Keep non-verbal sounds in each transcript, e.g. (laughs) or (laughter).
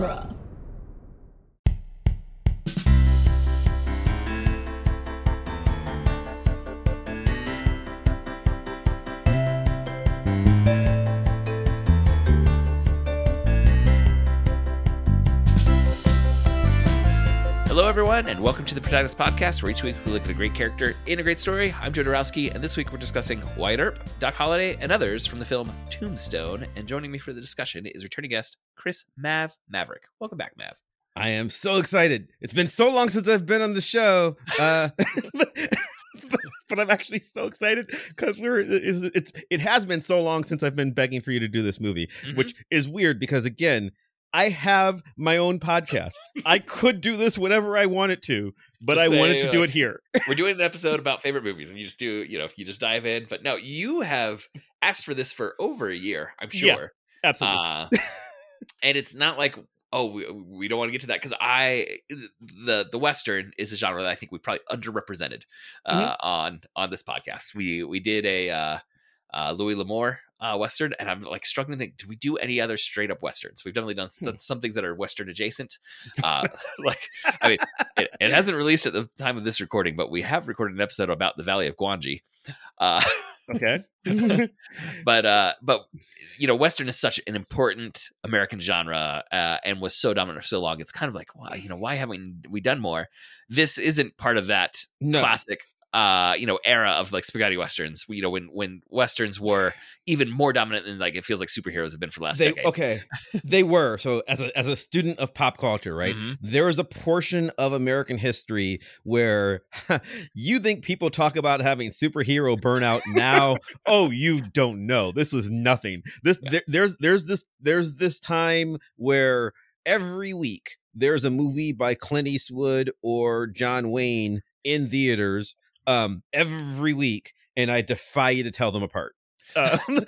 genre. Everyone, and welcome to the Protagonist Podcast, where each week we look at a great character in a great story. I'm Joe Dorowski, and this week we're discussing Wyatt Earp, Doc Holliday, and others from the film Tombstone. And joining me for the discussion is returning guest Chris Mav Maverick. Welcome back, Mav. I am so excited. It's been so long since I've been on the show. Uh, but, (laughs) (laughs) but I'm actually so excited because we're it's, it's it has been so long since I've been begging for you to do this movie, Mhm. which is weird because again, I have my own podcast. I could do this whenever I wanted to, but Just I wanted say, to do it here. We're doing an episode about favorite movies, and you just do, you know, you just dive in. But no, you have asked for this for over a year, I'm Yeah, sure. Absolutely. Uh, (laughs) and it's not like oh we, we don't want to get to that because I the the western is a genre that I think we probably underrepresented uh, on on this podcast. We we did a uh, uh, Louis L'Amour uh, western, and I'm like struggling to think: do we do any other straight up westerns? We've definitely done some, some things that are western adjacent. Uh, (laughs) (laughs) like I mean, it, it hasn't released at the time of this recording, but we have recorded an episode about the Valley of Gwangi. Uh, okay. (laughs) but uh but you know western is such an important american genre uh and was so dominant for so long it's kind of like well you know why haven't we done more this isn't part of that No. classic uh you know era of like spaghetti westerns you know when when westerns were even more dominant than like it feels like superheroes have been for the last They decade okay. (laughs) they were. So as a as a student of pop culture, right? Mhm. there is a portion of American history where (laughs) you think people talk about having superhero burnout now. (laughs) oh, you don't know. This was nothing. This Yeah. there, there's there's this there's this time where every week there's a movie by Clint Eastwood or John Wayne in theaters um every week and I defy you to tell them apart. Um,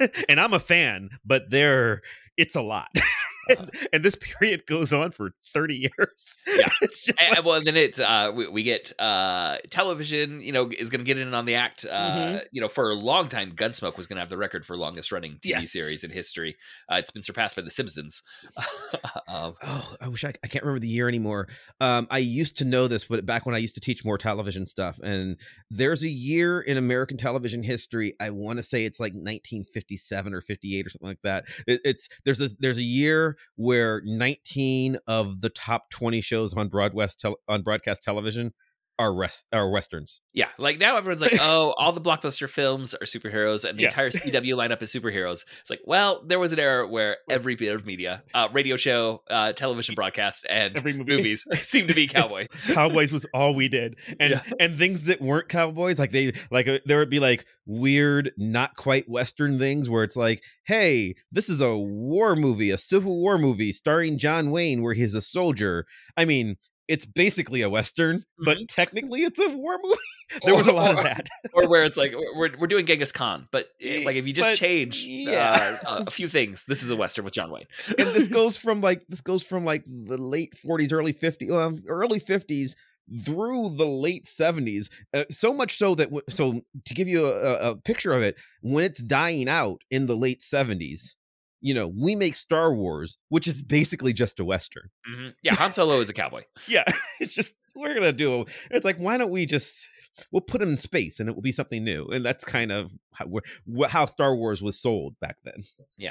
(laughs) and I'm a fan, but they're it's a lot. (laughs) and, and this period goes on for 30 years. Yeah. (laughs) And- like- well, then it's uh, we, we get uh, television. You know, is going to get in on the act. Uh, Mhm. You know, for a long time, Gunsmoke was going to have the record for longest running TV Yes. series in history. Uh, it's been surpassed by The Simpsons. (laughs) um, oh, I wish I, I can't remember the year anymore. Um, I used to know this, but back when I used to teach more television stuff, and there's a year in American television history. I want to say it's like 1957 or 58 or something like that. It, it's there's a there's a year where 19 of the top 20 shows on broadcast tel- on broadcast television are rest are westerns. yeah, like now everyone's like, (laughs) oh, all the blockbuster films are superheroes, and the Yeah. entire CW lineup is superheroes. It's like, well, there was an era where every bit of media, uh, radio show, uh, television broadcast, and Every movie. movies (laughs) (laughs) seem to be cowboy. cowboys was all we did and Yeah. and things that weren't cowboys like they like uh, there would be like weird not quite western things where it's like hey this is a war movie a civil war movie starring john wayne where he's a soldier i mean it's basically a western but technically it's a war movie (laughs) there was a lot of that (laughs) or where it's like we're we're doing Genghis Khan, but eh, like if you just But, change yeah. uh, a few things, this is a western with John Wayne. (laughs) and this goes from like this goes from like the late 40s early 50s um, early 50s through the late 70s uh, so much so that w- so to give you a, a- a picture of it when it's dying out in the late 70s you know we make star wars which is basically just a western Mhm. Yeah, Han Solo is a cowboy. (laughs) yeah it's just we're gonna do it's like why don't we just we'll put him in space and it will be something new and that's kind of how, we're- how star wars was sold back then Yeah.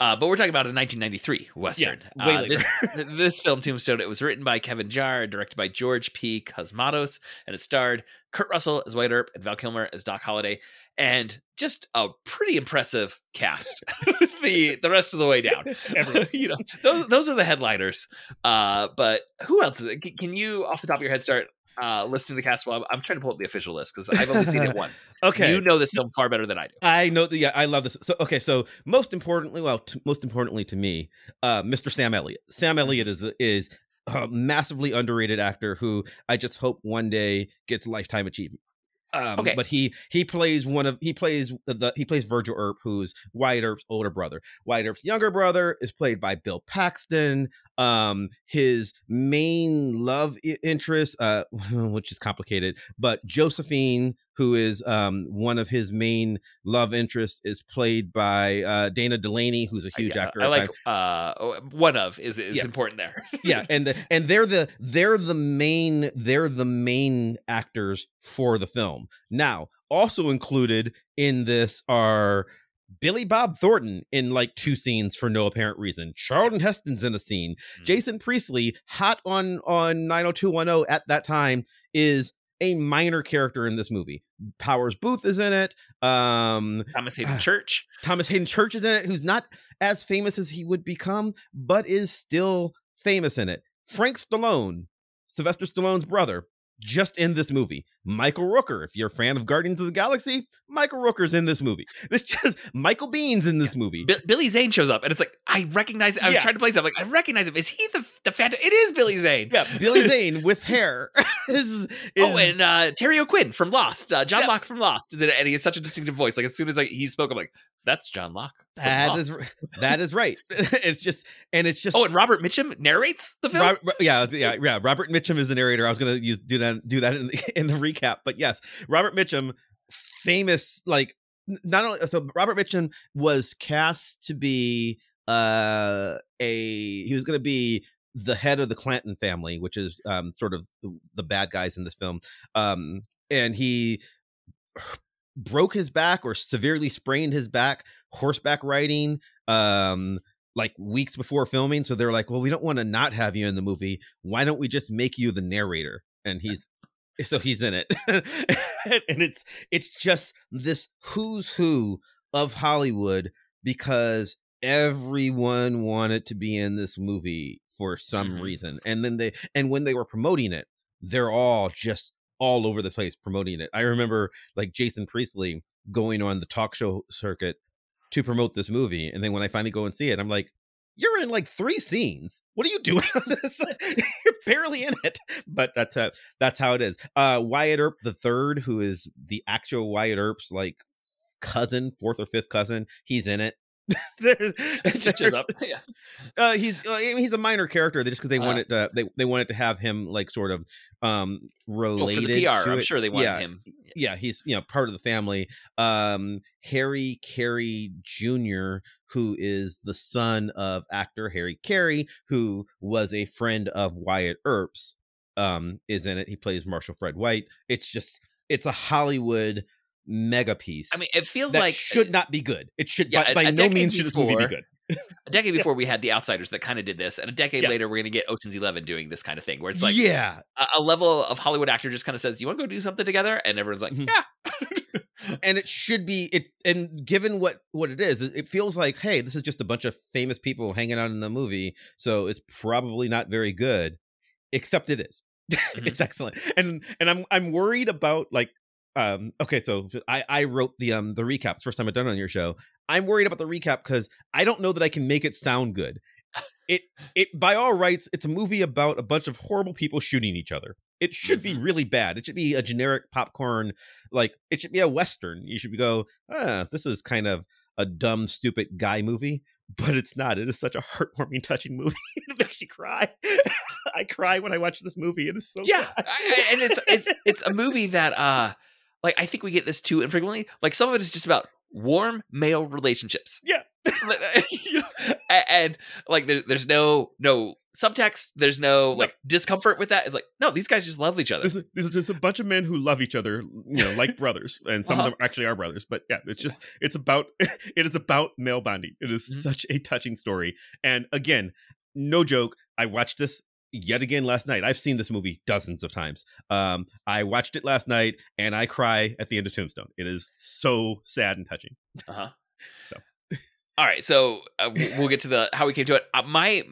Uh, but we're talking about a 1993 western. way uh, later. this, this film, Tombstone, it was written by Kevin Jarre, directed by George P. Cosmatos, and it starred Kurt Russell as Wyatt Earp and Val Kilmer as Doc Holliday, and just a pretty impressive cast. (laughs) (laughs) the the rest of the way down. (laughs) You know, those those are the headliners. Uh, but who else? Is it? Can- you, off the top of your head, start uh, listing the cast? Well, I'm, I'm trying to pull up the official list because I've only seen it once. okay you know this film far better than I do. I know that. Yeah, I love this. So, okay, so most importantly, well, t- most importantly to me, uh, Mr. Sam Elliott. Sam Elliott is is a massively underrated actor who I just hope one day gets lifetime achievement. Um, Okay. but he he plays one of he plays the he plays Virgil Earp, who's Wyatt Earp's older brother. Wyatt Earp's younger brother is played by Bill Paxton. Um, his main love interest, uh, (laughs) which is complicated, but Josephine, who is um one of his main love interests, is played by uh, Dana Delany, who's a huge actor. I like uh one of is is yeah. important there. yeah, (laughs) and the, and they're the they're the main they're the main actors for the film. Now, also included in this are Billy Bob Thornton in like two scenes for no apparent reason. Charlton Heston's in a scene. Mm-hmm. Jason Priestley, hot on on 90210 at that time, is a minor character in this movie. Powers Boothe is in it. Um, Thomas Haden uh, Church. Thomas Haden Church is in it, who's not as famous as he would become, but is still famous in it. Frank Stallone, Sylvester Stallone's brother, just in this movie. Michael Rooker, if you're a fan of Guardians of the Galaxy, Michael Rooker's in this movie. (laughs) This just Michael Biehn's in this movie. B- Billy Zane shows up, and it's like I recognize. I was yeah. trying to place him. Like I recognize him. Is he the the Phantom? It is Billy Zane. Yeah, Billy (laughs) Zane with hair. is, (laughs) is, oh, and uh, Terry O'Quinn from Lost, uh, John yeah. Locke from Lost is in it, and he has such a distinctive voice. Like as soon as like he spoke, I'm like, that's John Locke. That is that is right. (laughs) it's just and it's just oh, and Robert Mitchum narrates the film. Robert, yeah, yeah, yeah. Robert Mitchum is the narrator. I was gonna use do that do that in the, (laughs) in the recap, but yes, Robert Mitchum, famous like not only so Robert Mitchum was cast to be uh a he was gonna be the head of the Clanton family, which is um sort of the, the bad guys in this film. Um and he broke his back or severely sprained his back horseback riding um like weeks before filming so they're like well we don't want to not have you in the movie. Why don't we just make you the narrator? And he's so he's in it. (laughs) And it's it's just this who's who of hollywood because everyone wanted to be in this movie for some mm-hmm. reason. And then they and when they were promoting it they're all just all over the place promoting it. I remember like Jason Priestley going on the talk show circuit to promote this movie. And then when I finally go and see it, I'm like, you're in like three scenes. What are you doing (laughs) on this? (laughs) you're barely in it. But that's that's how it is. Uh Wyatt Earp the third, who is the actual Wyatt Earp's like cousin, fourth or fifth cousin, he's in it. (laughs) there's, there's up. Yeah. Uh, he's uh, I mean, he's a minor character just because they uh, wanted uh, they they wanted to have him like sort of um related well, PR. I'm sure they wanted yeah. him. Yeah, he's you know part of the family. Um, Harry Carey Jr., who is the son of actor Harry Carey, who was a friend of Wyatt Earp's, um, is in it. He plays Marshall Fred White. It's just it's a Hollywood mega piece. I mean, it feels like should not be good. It should yeah, by, by no means should this movie be good. (laughs) a decade before we had the outsiders that kind of did this and a decade yeah. later we're going to get oceans 11 doing this kind of thing where it's like yeah a, a level of hollywood actor just kind of says you want to go do something together and everyone's like mm-hmm. yeah and it should be it and given what what it is it feels like hey this is just a bunch of famous people hanging out in the movie so it's probably not very good except it is. (laughs) Mm-hmm. it's excellent and and i'm i'm worried about like um okay so i i wrote the um the recaps first time i've done it on your show. I'm worried about the recap because i don't know that i can make it sound good. It it by all rights it's a movie about a bunch of horrible people shooting each other. It should be mm-hmm. really bad. It should be a generic popcorn like it should be a western. You should go ah this is kind of a dumb stupid guy movie but it's not. It is such a heartwarming touching movie. (laughs) It makes you cry. (laughs) I cry when i watch this movie. It is so yeah I, and it's it's it's a movie that uh like I think we get this too infrequently. Like some of it is just about warm male relationships. Yeah. (laughs) and like there, there's no no subtext there's no like discomfort with that it's like no these guys just love each other this is, just a bunch of men who love each other you know like brothers and some uh-huh. of them actually are brothers but yeah it's just it's about (laughs) it is about male bonding it is mm-hmm. such a touching story and again no joke i watched this yet again last night. I've seen this movie dozens of times. Um, I watched it last night and I cry at the end of Tombstone. It is so sad and touching. Uh huh. (laughs) so. All right, so uh, we'll get to the how we came to it. Uh, my,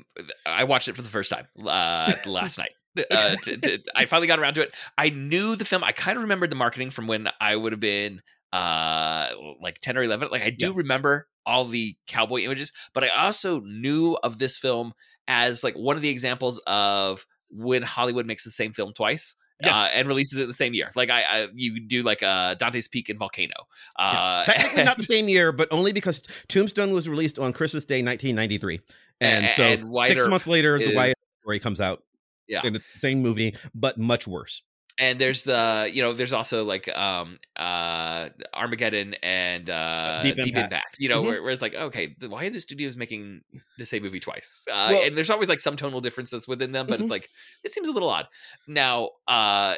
I watched it for the first time uh, last night. Uh, (laughs) to, to, I finally got around to it. I knew the film. I kind of remembered the marketing from when I would have been uh like 10 or 11 like i do yeah. remember all the cowboy images but i also knew of this film as like one of the examples of when Hollywood makes the same film twice. uh, and releases it the same year. Like I, I you do like uh, Dante's Peak and Volcano. Uh, yeah. Technically not the (laughs) same year, but only because Tombstone was released on Christmas Day, 1993, and, and so and six months later, is, the Wyatt story comes out. Yeah, in the same movie, but much worse and there's the you know there's also like um uh armageddon and uh deep impact, deep impact you know mm-hmm. where, where, it's like okay why are the studios making the same movie twice uh, well, and there's always like some tonal differences within them but mm-hmm. it's like it seems a little odd now uh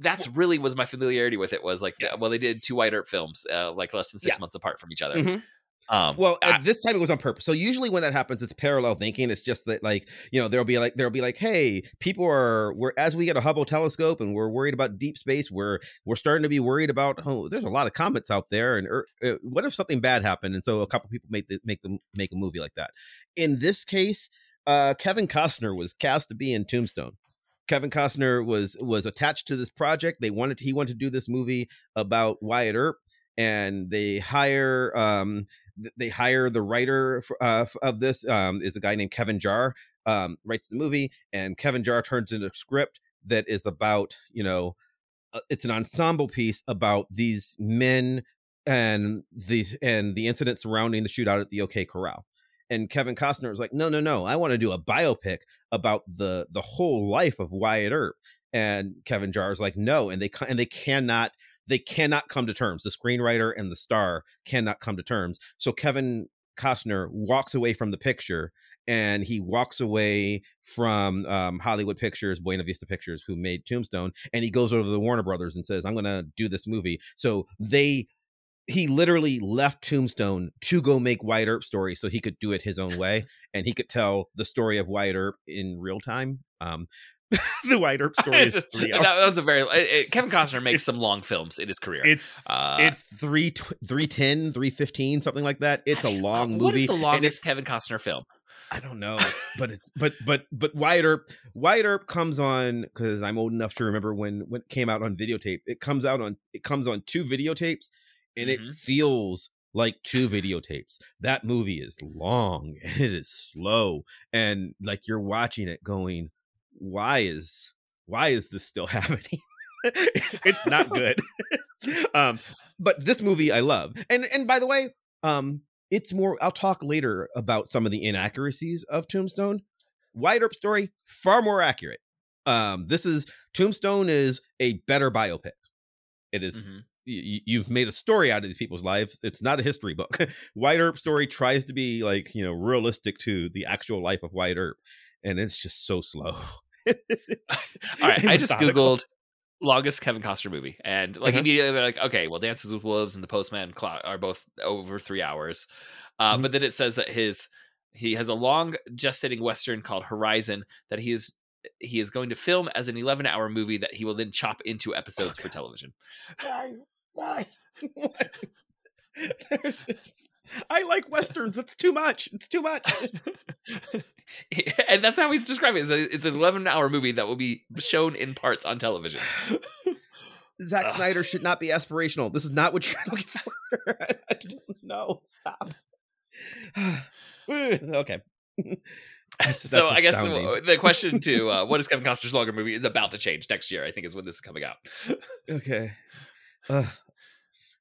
that's really was my familiarity with it was like well they did two Wyatt Earp films uh, like less than six yeah. months apart from each other mm-hmm. Um, well, I, this time it was on purpose. So usually when that happens, it's parallel thinking. It's just that, like, you know, there'll be like there'll be like, hey, people are we're as we get a Hubble telescope and we're worried about deep space. We're we're starting to be worried about oh, there's a lot of comets out there, and er, uh, what if something bad happened? And so a couple people make the, make them make a movie like that. In this case, uh, Kevin Costner was cast to be in Tombstone. Kevin Costner was was attached to this project. They wanted he wanted to do this movie about Wyatt Earp, and they hire um, they hire the writer uh, of this um, is a guy named Kevin Jarre. Um, writes the movie, and Kevin Jarre turns in a script that is about you know uh, it's an ensemble piece about these men and the and the incident surrounding the shootout at the OK Corral. And Kevin Costner was like, "No, no, no! I want to do a biopic about the the whole life of Wyatt Earp." And Kevin Jarre is like, "No!" And they and they cannot they cannot come to terms. The screenwriter and the star cannot come to terms. So Kevin Costner walks away from the picture and he walks away from um, Hollywood Pictures, Buena Vista Pictures, who made Tombstone, and he goes over to the Warner Brothers and says, "I'm going to do this movie." So they, he literally left Tombstone to go make Wyatt Earp story, so he could do it his own way, and he could tell the story of Wyatt Earp in real time. Um, (laughs) the Wyatt Earp story is (laughs) three hours. that, was a very it, Kevin Costner makes it's, some long films in his career. It's uh, it's three three ten, three fifteen, something like that. It's a long movie. What is the longest Kevin Costner film? I don't know, (laughs) but it's but but but Wyatt Earp Wyatt Earp comes on because I'm old enough to remember when when it came out on videotape. It comes out on it comes on two videotapes, and mm-hmm. it feels like two videotapes. That movie is long and it is slow, and like you're watching it going why is why is this still (laughs) happening? (laughs) it's not good. (laughs) um, but this movie I love. And and by the way, um, it's more I'll talk later about some of the inaccuracies of Tombstone. Wyatt Earp story, far more accurate. Um, this is Tombstone is a better biopic. It is, mm-hmm. y- you've made a story out of these people's lives. It's not a history book. Wyatt Earp story tries to be like, you know, realistic to the actual life of Wyatt Earp, and it's just so slow. (laughs) All right, I just googled longest Kevin Costner movie, and like uh-huh. immediately they're like, okay, well, Dances with Wolves and The Postman Clock are both over three hours, uh, mm-hmm. but then it says that his he has a long gestating western called Horizon that he is he is going to film as an 11 hour movie that he will then chop into episodes for television. Why? Why? (laughs) (laughs) I like westerns. It's too much. It's too much. (laughs) (laughs) and that's how he's describing it. It's, an 11 hour movie that will be shown in parts on television. (laughs) Zack Ugh. Snyder should not be aspirational. This is not what you're looking for. I don't know. Stop. (sighs) okay. That's, so I guess the, the question to uh, what is Kevin Costner's longer movie is about to change next year. I think is when this is coming out. okay. Uh,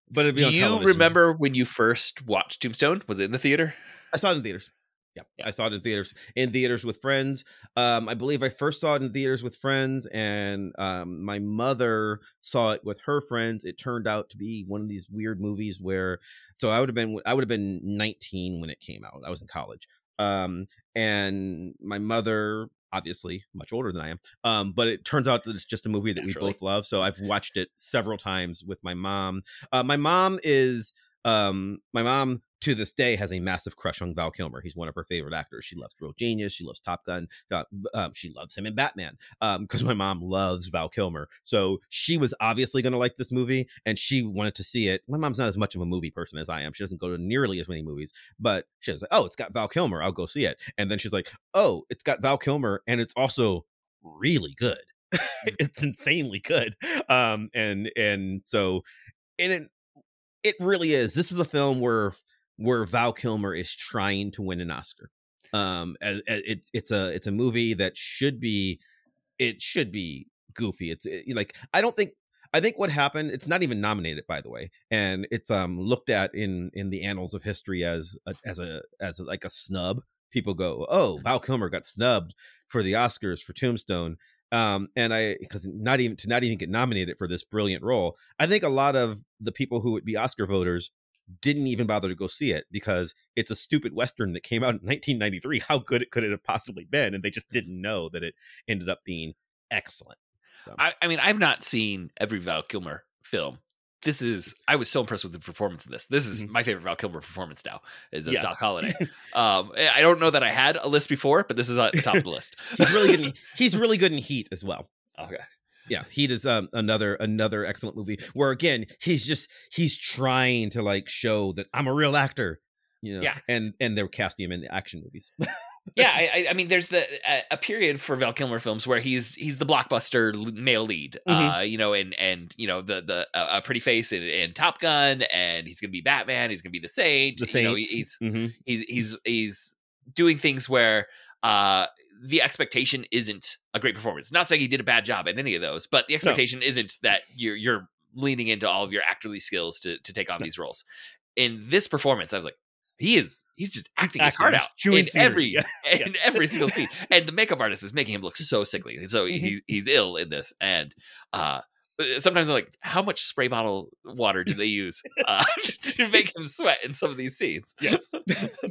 but do you remember when you first watched Tombstone? Was it in the theater? I saw it in theaters. Yeah, yeah, I saw it in theaters in theaters with friends. Um, I believe I first saw it in theaters with friends, and um, my mother saw it with her friends. It turned out to be one of these weird movies where, so I would have been I would have been 19 when it came out. I was in college, um, and my mother obviously much older than I am. Um, but it turns out that it's just a movie that Naturally. we both love. So I've watched it several times with my mom. Uh, my mom is um, my mom to this day has a massive crush on Val Kilmer. He's one of her favorite actors. She loves Real Genius. She loves Top Gun. Uh, um, she loves him in Batman because um, my mom loves Val Kilmer. So she was obviously going to like this movie and she wanted to see it. My mom's not as much of a movie person as I am. She doesn't go to nearly as many movies, but she was like, oh, it's got Val Kilmer. I'll go see it. And then she's like, oh, it's got Val Kilmer and it's also really good. Mm. (laughs) it's insanely good. Um, and, and so, and it, it really is. This is a film where where Val Kilmer is trying to win an Oscar. Um, it, it's a it's a movie that should be it should be goofy. It's it, like I don't think I think what happened. It's not even nominated, by the way, and it's um looked at in in the annals of history as a, as a as a, like a snub. People go, "Oh, Val Kilmer got snubbed for the Oscars for Tombstone." Um, and I because not even to not even get nominated for this brilliant role. I think a lot of the people who would be Oscar voters didn't even bother to go see it because it's a stupid western that came out in (laughs) 1993. How good it could it have possibly been? And they just didn't know that it ended up being excellent. So I, I mean, I've not seen every Val Kilmer film. This is I was so impressed with the performance of this. This is Mhm. my favorite Val Kilmer performance now. Is a Yeah. Doc Holliday. (laughs) um, I don't know that I had a list before, but this is at the top of the list. he's really good. In, (laughs) he's really good in Heat as well. okay. Yeah, Heat is um, another another excellent movie where again he's just he's trying to like show that I'm a real actor. You know, Yeah. and and they're casting him in action movies. yeah, I, I- mean, there's the a, period for Val Kilmer films where he's he's the blockbuster male lead, Mhm. uh, you know, and and you know the the uh, a pretty face in, in Top Gun, and he's gonna be Batman, he's gonna be the Saint, The you know, he's Mhm. he's he's he's doing things where uh the expectation isn't a great performance. Not saying he did a bad job at any of those, but the expectation isn't that you're you're leaning into all of your actorly skills to to take on No. these roles. In this performance, I was like, he is he's just acting his heart out in scenery. (laughs) every Yeah, in every single scene. And the makeup artist is making him look so sickly. So Mhm. he he's ill in this. And uh sometimes I'm like, how much spray bottle water do they use uh, (laughs) to (laughs) make him sweat in some of these scenes? Yes.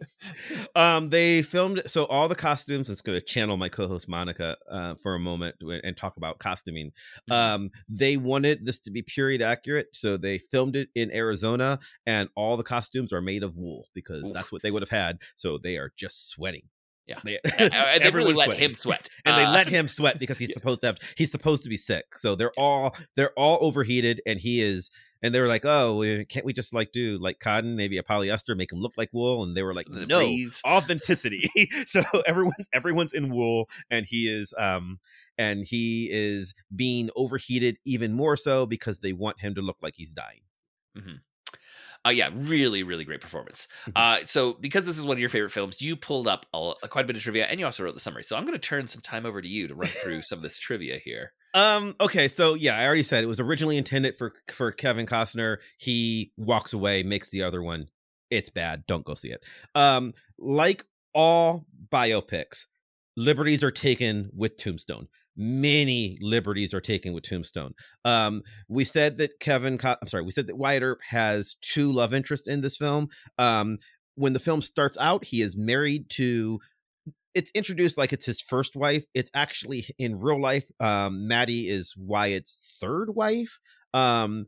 (laughs) um, they filmed so all the costumes. It's going to channel my co-host Monica uh, for a moment and talk about costuming. Mhm. Um, they wanted this to be period accurate, so they filmed it in Arizona, and all the costumes are made of wool because that's what they would have had. So they are just sweating. Yeah. they, they really let sweating. him sweat. and they Uh, let him sweat (laughs) because he's yeah. supposed to have he's supposed to be sick so they're all they're all overheated and he is and they were like oh can't we just like do like cotton maybe a polyester make him look like wool and they were like no breathes. authenticity (laughs) (laughs) so everyone's everyone's in wool and he is um and he is being overheated even more so because they want him to look like he's dying Uh, yeah, really, really great performance. Mhm. Uh, so because this is one of your favorite films, you pulled up a, a quite a bit of trivia, and you also wrote the summary. So I'm going to turn some time over to you to run (laughs) through some of this trivia here. Um. Okay. So yeah, I already said it was originally intended for for Kevin Costner. He walks away, makes the other one. It's bad. Don't go see it. Um. Like all biopics, liberties are taken with Tombstone. Many liberties are taken with Tombstone. Um. We said that Kevin. Co- I'm sorry. We said that Wyatt Earp has two love interests in this film. Um. When the film starts out, he is married to it's introduced like it's his first wife. It's actually in real life. Um, Maddie is Wyatt's third wife. Um,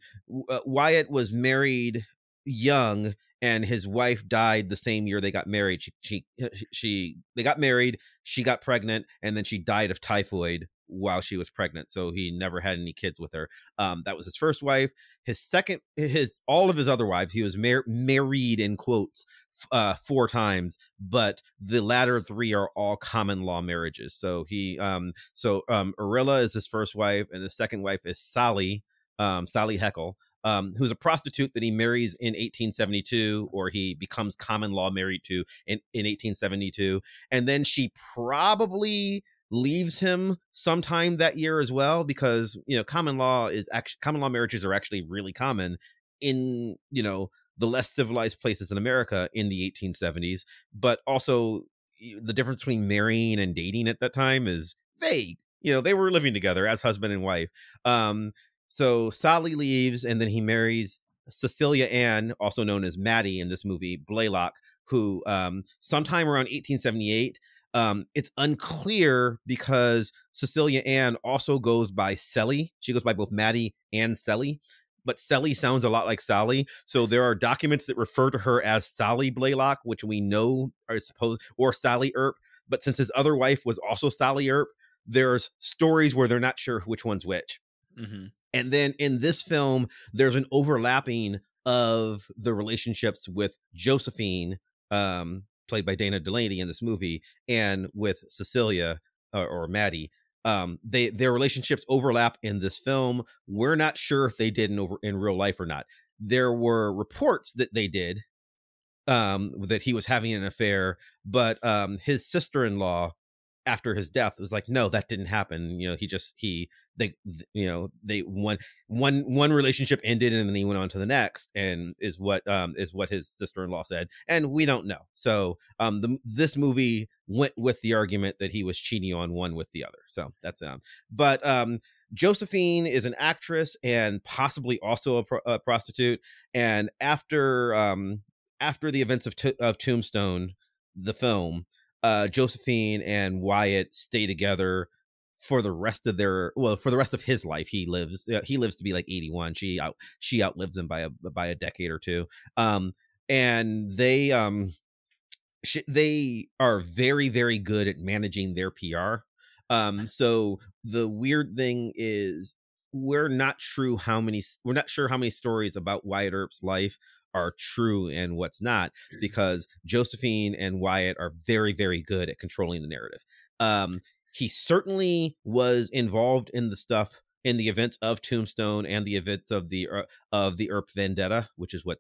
uh, Wyatt was married young, and his wife died the same year they got married. She, she, uh, she, they got married. She got pregnant, and then she died of typhoid while she was pregnant. So he never had any kids with her. Um, that was his first wife. His second, his all of his other wives, he was mar- married in quotes uh, four times but the latter three are all common law marriages. So he, um, so um, Urilla is his first wife, and the second wife is Sally, um, Sally Heckel, um, who's a prostitute that he marries in 1872, or he becomes common law married to in in 1872, and then she probably leaves him sometime that year as well because you know common law is actually common law marriages are actually really common in you know the less civilized places in America in the 1870s, but also the difference between marrying and dating at that time is vague. You know, they were living together as husband and wife. Um, so Sally leaves, and then he marries Cecilia Ann, also known as Maddie in this movie, Blaylock, who um, sometime around 1878. Um, it's unclear because Cecilia Ann also goes by Sally. She goes by both Maddie and Sally but Sally sounds a lot like Sally. So there are documents that refer to her as Sally Blaylock, which we know are supposed, or Sally Earp. But since his other wife was also Sally Earp, there's stories where they're not sure which one's which. hmm And then in this film, there's an overlapping of the relationships with Josephine, um, played by Dana Delany in this movie, and with Cecilia uh, or Maddie. Um, they their relationships overlap in this film. We're not sure if they did in over in real life or not. There were reports that they did, um, that he was having an affair, but um, his sister-in-law after his death was like, no, that didn't happen. You know, he just he they you know they one one one relationship ended and then he went on to the next and is what um is what his sister-in-law said and we don't know. So um the this movie went with the argument that he was cheating on one with the other. So that's um but um josephine is an actress and possibly also a, pro- a prostitute and after um after the events of t- of tombstone the film uh josephine and wyatt stay together for the rest of their well for the rest of his life he lives uh, he lives to be like 81 she out she outlives him by a by a decade or two um and they um sh- they are very very good at managing their PR um so the weird thing is we're not true how many we're not sure how many stories about Wyatt Earp's life are true and what's not because Josephine and Wyatt are very very good at controlling the narrative um he certainly was involved in the stuff in the events of Tombstone and the events of the uh, of the Earp Vendetta, which is what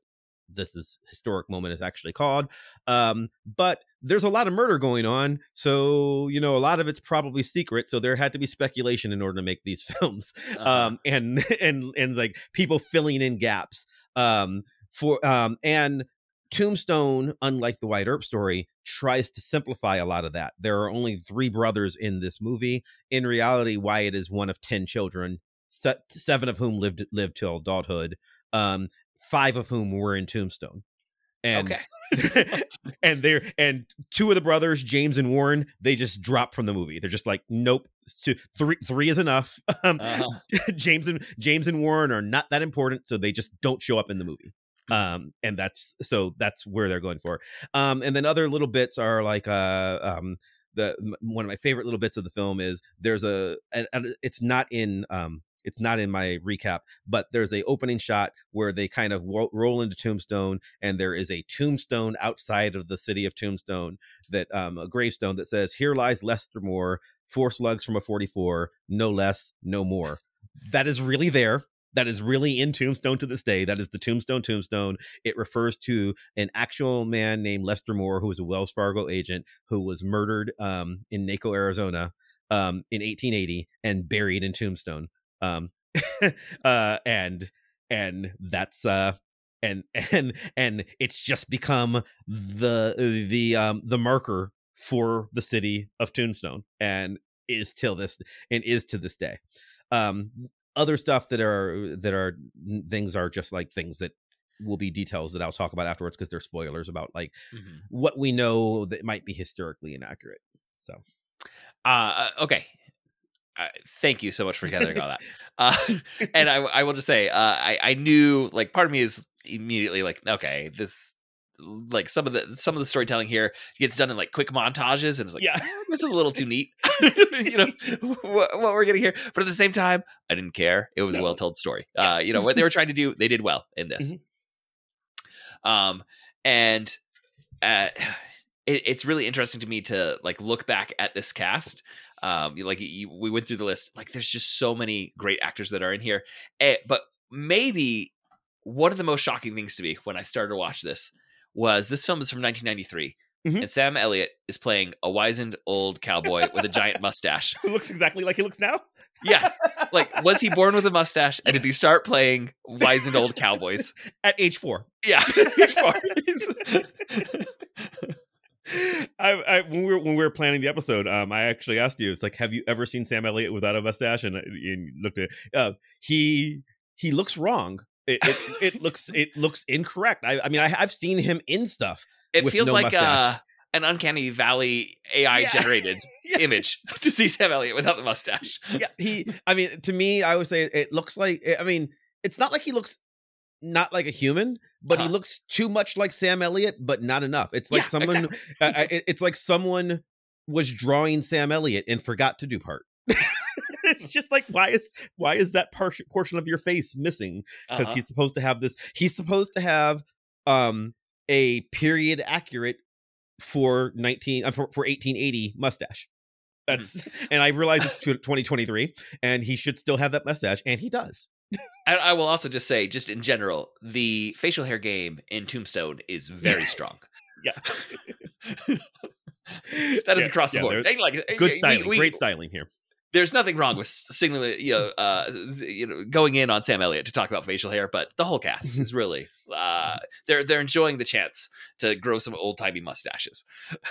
this is historic moment is actually called. Um, but there's a lot of murder going on, so you know a lot of it's probably secret. So there had to be speculation in order to make these (laughs) films, uh-huh. um, and (laughs) and and like people filling in gaps. Um, for um, and Tombstone, unlike the Wyatt Earp story, tries to simplify a lot of that. There are only three brothers in this movie. In reality, Wyatt is one of ten children, seven of whom lived lived till adulthood. Um, five of whom were in Tombstone. And okay. (laughs) and they're and two of the brothers, James and Warren, they just drop from the movie. They're just like, nope, two, three three is enough. (laughs) Um, uh-huh. (laughs) James and James and Warren are not that important, so they just don't show up in the movie. Um and that's so that's where they're going for. Um and then other little bits are like uh um the one of my favorite little bits of the film is there's a and, and it's not in um it's not in my recap but there's a opening shot where they kind of roll into tombstone and there is a tombstone outside of the city of tombstone that um a gravestone that says here lies lester moore four slugs from a 44 no less no more. That is really there that is really in Tombstone to this day. That is the Tombstone Tombstone. It refers to an actual man named Lester Moore, who was a Wells Fargo agent who was murdered um, in Naco, Arizona, um, in 1880 and buried in Tombstone. Um, (laughs) uh, and and that's uh, and (laughs) and and it's just become the the um the marker for the city of Tombstone and is till this and is to this day um other stuff that are that are things are just like things that will be details that I'll talk about afterwards because they're spoilers about like mm-hmm. what we know that might be historically inaccurate. So, uh, uh okay. Uh, thank you so much for gathering all that. (laughs) Uh, (laughs) and I, I will just say, uh, I, I knew like part of me is immediately like, okay, this like some of the some of the storytelling here gets done in like quick montages and it's like yeah. This is a little too (laughs) neat. (laughs) You know what, what, we're getting here. But at the same time i didn't care. It was no. a well told story. Yeah. uh you know what they were trying to do they did well in this. Mm-hmm. um and uh (sighs) it, it's really interesting to me to like look back at this cast. Um like you, we went through the list. Like there's just so many great actors that are in here. Eh, but maybe one of the most shocking things to me when i started to watch this was this film is from 1993. Mm-hmm. And Sam Elliott is playing a wizened old cowboy with a giant mustache. (laughs) Who looks exactly like he looks now? yes. Like, was he born with a mustache? And did he start playing wizened old cowboys? (laughs) At age four. Yeah. (laughs) age four. I, I, when we were when we were planning the episode, um, I actually asked you, it's like, have you ever seen Sam Elliott without a mustache? And, and looked at uh, he he looks wrong it, it, it looks (laughs) it looks incorrect. I, I mean, I, have seen him in stuff. It feels no like uh, an uncanny valley AI yeah. generated (laughs) yeah. image (laughs) to see Sam Elliott without the mustache. yeah, he. I mean, to me, I would say it looks like. I mean, it's not like he looks not like a human, but uh-huh. he looks too much like Sam Elliott, but not enough. It's like yeah, someone. Exactly. uh, it's like someone was drawing Sam Elliott and forgot to do part. It's just like why is why is that par- portion of your face missing? Because uh-huh. he's supposed to have this. He's supposed to have um a period accurate for 19 uh, for, for 1880 mustache. Mm-hmm. That's mm. and I realize it's 2023 and he should still have that mustache and he does. I, I will also just say, just in general, the facial hair game in Tombstone is very strong. yeah. (laughs) that is yeah, across the board. Like good styling, we, we, great styling here there's nothing wrong with signaling, you know, uh, you know, going in on Sam Elliott to talk about facial hair, but the whole cast is (laughs) really, uh, they're they're enjoying the chance to grow some old timey mustaches. (laughs)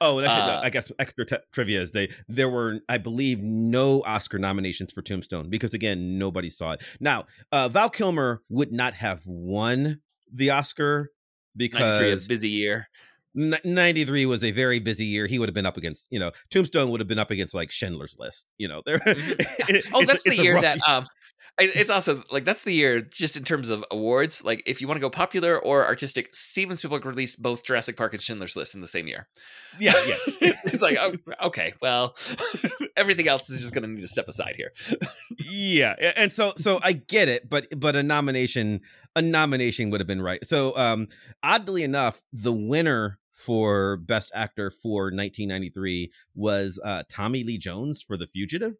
Oh, should, Uh, I guess extra t- trivia is they there were I believe no Oscar nominations for Tombstone because again nobody saw it. Now uh, Val Kilmer would not have won the Oscar 93 a because busy year. N- 93 was a very busy year. He would have been up against, you know, Tombstone would have been up against like Schindler's List, you know. There. (laughs) Mhm. Oh, that's the year that um it's also like that's the year just in terms of awards. Like if you want to go popular or artistic, Steven Spielberg released both Jurassic Park and Schindler's List in the same year. yeah, yeah. (laughs) it's like oh, okay, well, (laughs) everything else is just going to need to step aside here. yeah and so so i get it but but a nomination a nomination would have been right so um oddly enough the winner for best actor for 1993 was uh tommy lee jones for the fugitive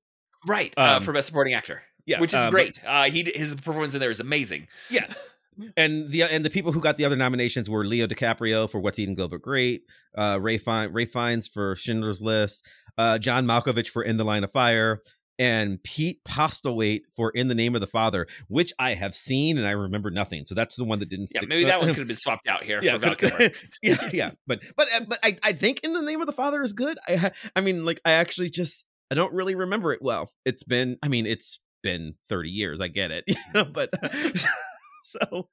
Right uh, Um, for best supporting actor, yeah which is uh, but- great. Uh, he his performance in there is amazing. yes and the and the people who got the other nominations were Leo DiCaprio for What's Eating Gilbert Grape, uh, Ray Fine, Ray Fiennes for Schindler's List, uh, John Malkovich for In the Line of Fire, and Pete Postlethwaite for In the Name of the Father, which I have seen and I remember nothing. So that's the one that didn't. Yeah, stick- maybe that one (laughs) could have been swapped out here yeah, could- (laughs) (laughs) yeah, yeah, but but uh, but I I think In the Name of the Father is good. I I mean, like I actually just I don't really remember it well. It's been I mean it's been thirty years. I get it, but so.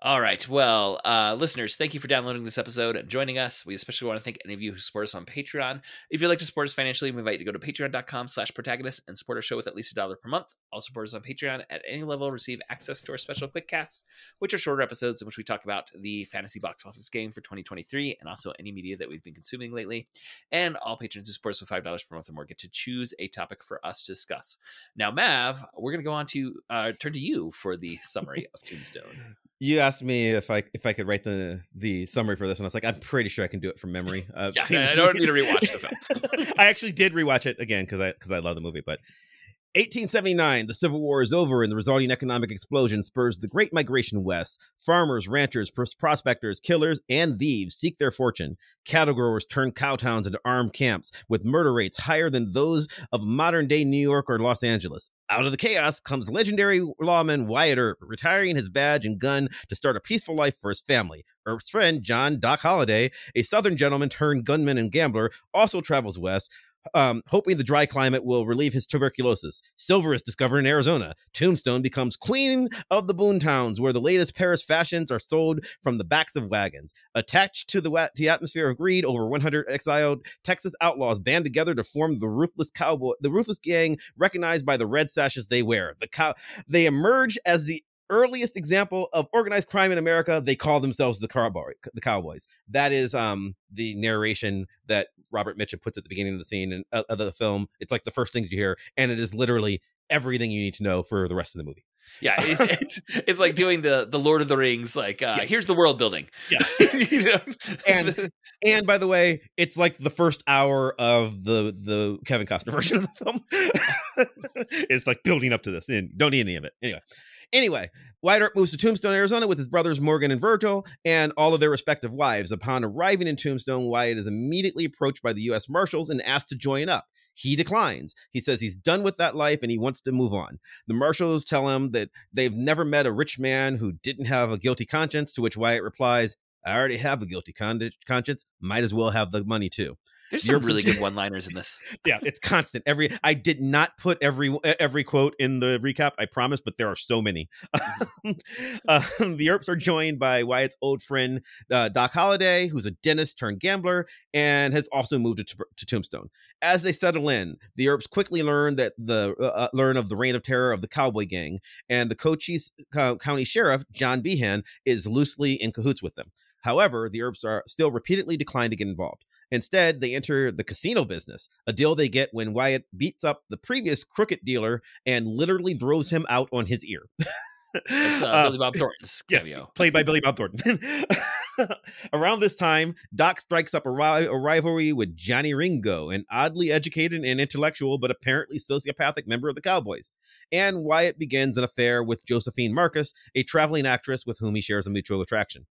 All right. Well, uh, listeners, thank you for downloading this episode and joining us. We especially want to thank any of you who support us on Patreon. If you'd like to support us financially, we invite you to go to patreon.com slash protagonist and support our show with at least a dollar per month. All supporters on Patreon at any level receive access to our special quick casts, which are shorter episodes in which we talk about the fantasy box office game for 2023 and also any media that we've been consuming lately. And all patrons who support us with $5 per month or more get to choose a topic for us to discuss. Now, Mav, we're going to go on to uh, turn to you for the summary of Tombstone. (laughs) You asked me if I if I could write the the summary for this, and I was like, I'm pretty sure I can do it from memory. I've (laughs) uh, Yeah, I don't need to rewatch the film. (laughs) I actually did rewatch it again because I because I love the movie. But 1879, the Civil War is over, and the resulting economic explosion spurs the Great Migration west. Farmers, ranchers, pros- prospectors, killers, and thieves seek their fortune. Cattle growers turn cow towns into armed camps with murder rates higher than those of modern day New York or Los Angeles. Out of the chaos comes legendary lawman Wyatt Earp, retiring his badge and gun to start a peaceful life for his family. Earp's friend, John Doc Holliday, a southern gentleman turned gunman and gambler, also travels west, um, hoping the dry climate will relieve his tuberculosis. Silver is discovered in Arizona. Tombstone becomes queen of the boon towns, where the latest Paris fashions are sold from the backs of wagons. Attached to the, the atmosphere of greed, over 100 exiled Texas outlaws band together to form the ruthless cowboy, the ruthless gang recognized by the red sashes they wear. The cow, they emerge as the earliest example of organized crime in America. They call themselves the cowboy, the Cowboys. That is um the narration that Robert Mitchum puts at the beginning of the scene and uh, of the film. It's like the first things you hear, and it is literally everything you need to know for the rest of the movie. Yeah, it's, (laughs) it's it's like doing the the Lord of the Rings. Like, uh, Yeah. here's the world building. Yeah. (laughs) You know? And- And by the way, it's like the first hour of the the Kevin Costner (laughs) version of the film. it's like building up to this, and don't need any of it. Anyway, anyway, Wyatt Earp moves to Tombstone, Arizona, with his brothers Morgan and Virgil, and all of their respective wives. Upon arriving in Tombstone, Wyatt is immediately approached by the U.S. Marshals and asked to join up. He declines. He says he's done with that life and he wants to move on. The marshals tell him that they've never met a rich man who didn't have a guilty conscience, to which Wyatt replies, I already have a guilty con- conscience. Might as well have the money too. There's You're- some really good one-liners in this. (laughs) Yeah, it's constant. Every I did not put every every quote in the recap. I promise, but there are so many. uh, (laughs) the Earps are joined by Wyatt's old friend uh, Doc Holliday, who's a dentist turned gambler, and has also moved to, to Tombstone. As they settle in, the Earps quickly learn that the uh, uh, learn of the reign of terror of the Cowboy Gang, and the Cochise County Sheriff John Behan is loosely in cahoots with them. However, the Earps are still repeatedly declined to get involved. Instead, they enter the casino business, a deal they get when Wyatt beats up the previous crooked dealer and literally throws him out on his ear. It's uh, Uh, (laughs) Billy Bob Thornton's (laughs) yes, cameo. played by Billy Bob Thornton. (laughs) Around this time, Doc strikes up a, ri- a rivalry with Johnny Ringo, an oddly educated and intellectual but apparently sociopathic member of the Cowboys. And Wyatt begins an affair with Josephine Marcus, a traveling actress with whom he shares a mutual attraction.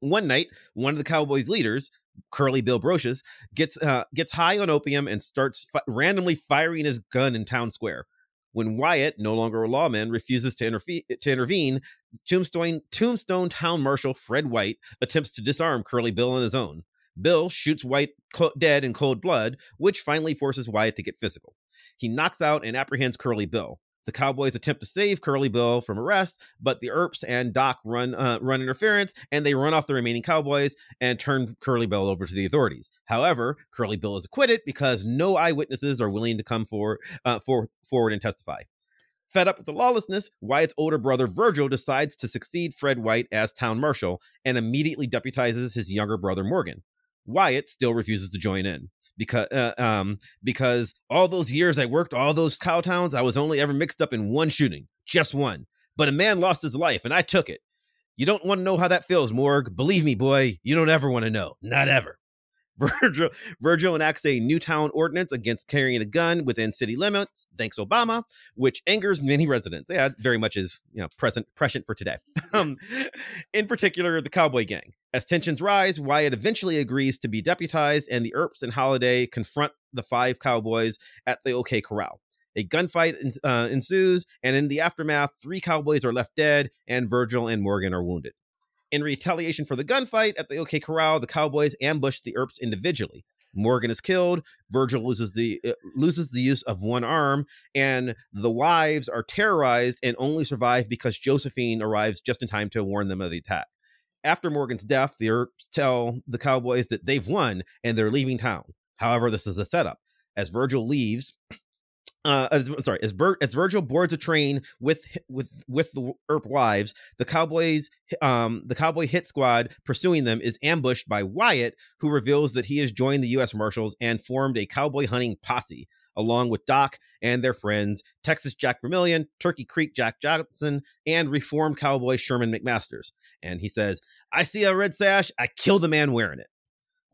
One night, one of the Cowboys' leaders, Curly Bill Brocius, gets uh, gets high on opium and starts fi- randomly firing his gun in town square. When Wyatt, no longer a lawman, refuses to, interfe- to intervene, Tombstone, Tombstone Town Marshal Fred White attempts to disarm Curly Bill on his own. Bill shoots White co- dead in cold blood, which finally forces Wyatt to get physical. He knocks out and apprehends Curly Bill. The Cowboys attempt to save Curly Bill from arrest, but the Earps and Doc run uh, run interference and they run off the remaining Cowboys and turn Curly Bill over to the authorities. However, Curly Bill is acquitted because no eyewitnesses are willing to come for, uh, for, forward and testify. Fed up with the lawlessness, Wyatt's older brother Virgil decides to succeed Fred White as town marshal and immediately deputizes his younger brother Morgan. Wyatt still refuses to join in because uh, um because all those years I worked all those cow towns, I was only ever mixed up in one shooting, just one. But a man lost his life, and I took it. You don't want to know how that feels, Morg. Believe me, boy, you don't ever want to know. Not ever. Virgil, Virgil enacts a new town ordinance against carrying a gun within city limits, thanks Obama, which angers many residents. Yeah, very much is you know present prescient for today. (laughs) um, in particular, the cowboy gang. As tensions rise, Wyatt eventually agrees to be deputized, and the Earps and Holliday confront the five cowboys at the OK Corral. A gunfight uh, ensues, and in the aftermath, three cowboys are left dead, and Virgil and Morgan are wounded. In retaliation for the gunfight at the OK Corral, the Cowboys ambush the Earps individually. Morgan is killed. Virgil loses the uh, loses the use of one arm, and the wives are terrorized and only survive because Josephine arrives just in time to warn them of the attack. After Morgan's death, the Earps tell the Cowboys that they've won and they're leaving town. However, this is a setup. As Virgil leaves, uh, sorry, as, Bert, as Virgil boards a train with with with the Earp wives, the Cowboys, um, the Cowboy hit squad pursuing them is ambushed by Wyatt, who reveals that he has joined the U.S. Marshals and formed a cowboy hunting posse, along with Doc and their friends Texas Jack Vermillion, Turkey Creek Jack Johnson, and reformed cowboy Sherman McMasters. And he says, "I see a red sash, I kill the man wearing it."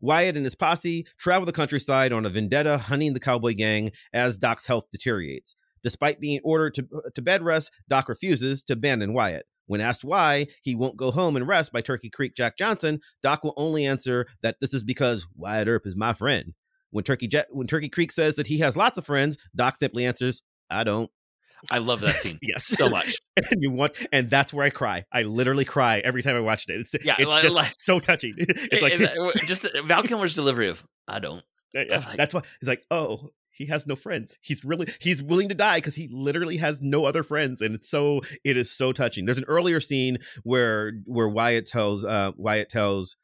Wyatt and his posse travel the countryside on a vendetta hunting the cowboy gang as Doc's health deteriorates. Despite being ordered to, uh, to bed rest, Doc refuses to abandon Wyatt. When asked why he won't go home and rest by Turkey Creek Jack Johnson, Doc will only answer that this is because Wyatt Earp is my friend. When Turkey, Jet, when Turkey Creek says that he has lots of friends, Doc simply answers, I don't. I love that scene. (laughs) yes, so much. (laughs) and you want, and that's where I cry. I literally cry every time I watched it. It's, Yeah, it's like- just like- so touching. (laughs) It's like, It- just Val Kilmer's delivery of "I don't." Yeah. like- that's why he's like, oh, he has no friends. He's really he's willing to die because he literally has no other friends, and it's so it is so touching. There's an earlier scene where where Wyatt tells uh Wyatt tells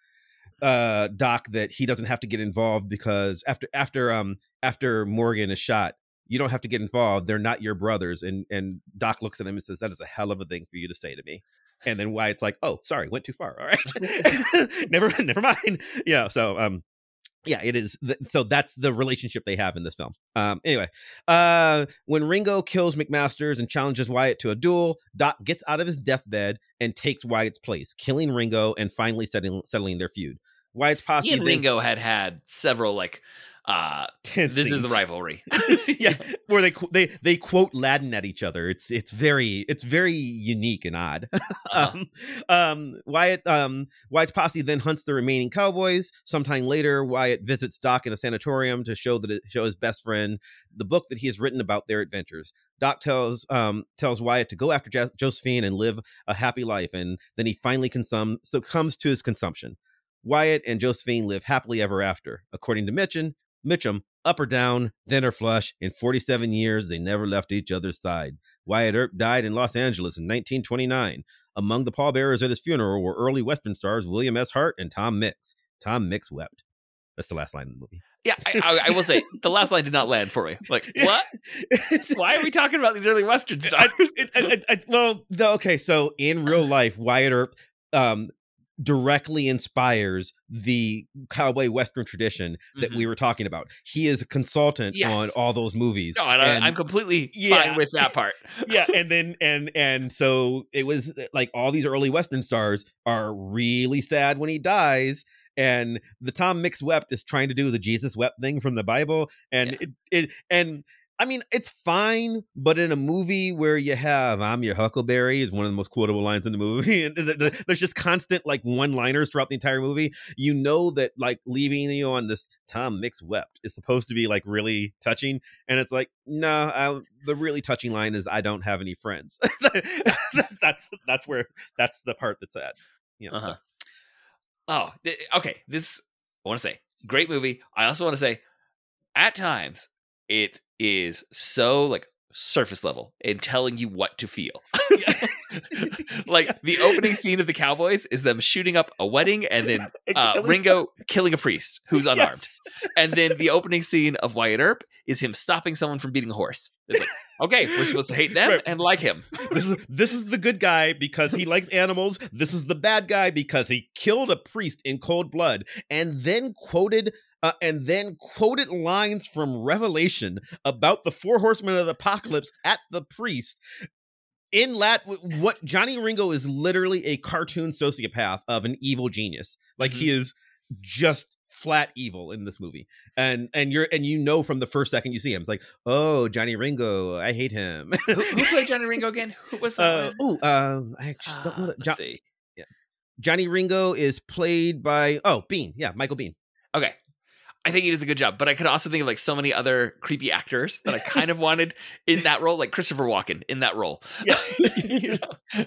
uh Doc that he doesn't have to get involved because after after um after Morgan is shot. You don't have to get involved. They're not your brothers. And and Doc looks at him and says, "That is a hell of a thing for you to say to me." And then Wyatt's like, "Oh, sorry, went too far. All right, (laughs) (laughs) never, never mind." (laughs) You know, so um, yeah it is th- so that's the relationship they have in this film um anyway uh when ringo kills mcmasters and challenges wyatt to a duel doc gets out of his deathbed and takes wyatt's place killing ringo and finally settling settling their feud wyatt's posse He and Ringo had had several like uh this is the rivalry. (laughs) (laughs) yeah, where they they they quote Latin at each other. It's it's very it's very unique and odd. (laughs) Uh-huh. um, um, Wyatt um Wyatt's posse then hunts the remaining cowboys. Sometime later, Wyatt visits Doc in a sanatorium to show that it, show his best friend the book that he has written about their adventures. Doc tells um tells Wyatt to go after Jo- Josephine and live a happy life, and then he finally consum succumbs to his consumption. Wyatt and Josephine live happily ever after. According to Mitchum, Mitchum, up or down, thin or flush, in 47 years they never left each other's side. Wyatt Earp died in Los Angeles in 1929. Among the pallbearers at his funeral were early Western stars William S. Hart and Tom Mix. Tom Mix wept. That's the last line in the movie. Yeah, I, I, I will say the last line did not land for me. Like, (laughs) what? Why are we talking about these early Western (laughs) stars? I, well, the, okay, so in real life, Wyatt Earp um, directly inspires the cowboy western tradition that we were talking about. He is a consultant Yes. on all those movies. No, and, and- I, I'm completely Yeah. fine with that part. (laughs) yeah, and then and and so it was uh, like all these early western stars are really sad when he dies. And the Tom Mix wept is trying to do the Jesus wept thing from the Bible, and Yeah. it, it and I mean, it's fine, but in a movie where you have "I'm your Huckleberry" is one of the most quotable lines in the movie, (laughs) and there's just constant like one-liners throughout the entire movie. You know that like leaving you on this Tom Mix wept is supposed to be like really touching, and it's like no, nah, the really touching line is "I don't have any friends." (laughs) that's that's where that's the part that's at. You know, uh-huh. so. Oh, th- okay. This I want to say great movie. I also want to say at times it is so like surface level in telling you what to feel. (laughs) (laughs) like the opening scene of the Cowboys is them shooting up a wedding and then (laughs) uh, killing Ringo killing a priest who's unarmed. Yes. And then the opening scene of Wyatt Earp is him stopping someone from beating a horse. Like, okay, we're supposed to hate them right. and like him. This is this is the good guy because he likes animals. This is the bad guy because he killed a priest in cold blood and then quoted uh, and then quoted lines from Revelation about the four horsemen of the apocalypse at the priest. In Lat, what Johnny Ringo is literally a cartoon sociopath of an evil genius. Like mm-hmm. he is just flat evil in this movie and and you're and you know from the first second you see him it's like oh johnny ringo i hate him who, who, played johnny (laughs) ringo again who was that uh, oh um i actually uh, don't know that jo- see. yeah johnny ringo is played by oh Biehn yeah Michael Biehn okay I think he does a good job, but I could also think of like so many other creepy actors that I kind of wanted in that role, like Christopher Walken in that role. Yeah, (laughs) you know?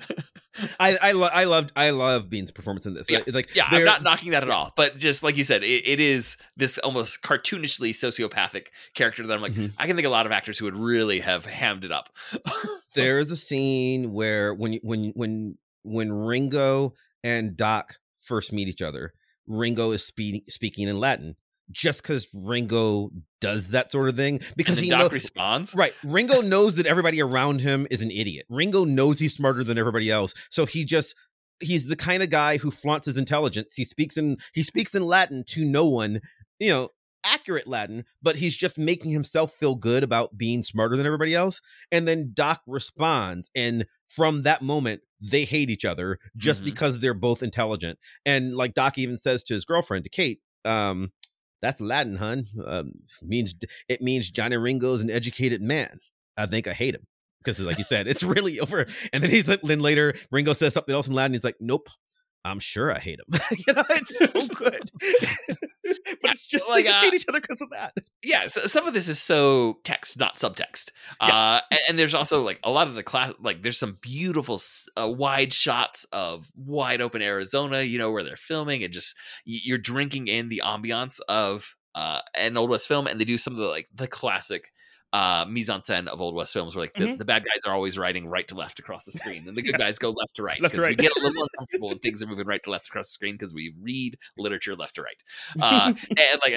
I I, lo- I loved I love Biehn's performance in this. Yeah, like yeah, I'm not knocking that at all, but just like you said, it, it is this almost cartoonishly sociopathic character that I'm like, mm-hmm. I can think a lot of actors who would really have hammed it up. (laughs) there is a scene where when when when when Ringo and Doc first meet each other, Ringo is spe- speaking in Latin just because Ringo does that sort of thing because he Doc responds right. Ringo knows that everybody around him is an idiot. Ringo knows he's smarter than everybody else, so he just he's the kind of guy who flaunts his intelligence. He speaks in he speaks in Latin to no one, you know, accurate Latin, but he's just making himself feel good about being smarter than everybody else. And then Doc responds, and from that moment, they hate each other just mm-hmm. because they're both intelligent. And like Doc even says to his girlfriend, to Kate, um, that's Latin, hun. Um, means it means Johnny Ringo's an educated man. I think I hate him because, like you said, it's (laughs) really over. And then he's like, then later Ringo says something else in Latin. He's like, nope. I'm sure I hate him. (laughs) you know, it's so good. (laughs) but it's just like, they just uh, hate each other because of that. Yeah, so some of this is so text, not subtext. Yeah. Uh, and, and, there's also like a lot of the class, like there's some beautiful uh, wide shots of wide open Arizona, you know, where they're filming, and just you're drinking in the ambiance of uh, an old west film, and they do some of the like the classic uh, mise en scène of old west films where like the, mm-hmm. the, bad guys are always riding right to left across the screen and the good yes. guys go left to right (laughs) left to right. we get a little (laughs) uncomfortable when things are moving right to left across the screen because we read literature left to right uh, and like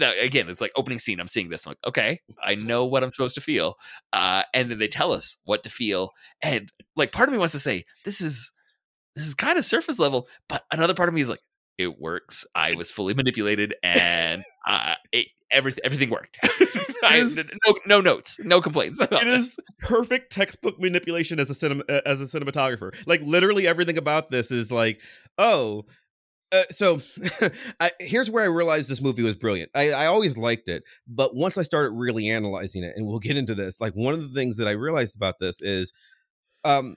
uh, again it's like opening scene i'm seeing this i'm like okay i know what i'm supposed to feel uh, and then they tell us what to feel and like part of me wants to say this is this is kind of surface level but another part of me is like it works. I was fully manipulated, and uh, it, everything everything worked. (laughs) (laughs) I, is, no, no notes, no complaints. It is perfect textbook manipulation as a cinema as a cinematographer. Like literally everything about this is like, oh. Uh, so (laughs) I, here's where I realized this movie was brilliant. I, I always liked it, but once I started really analyzing it, and we'll get into this, like one of the things that I realized about this is, um,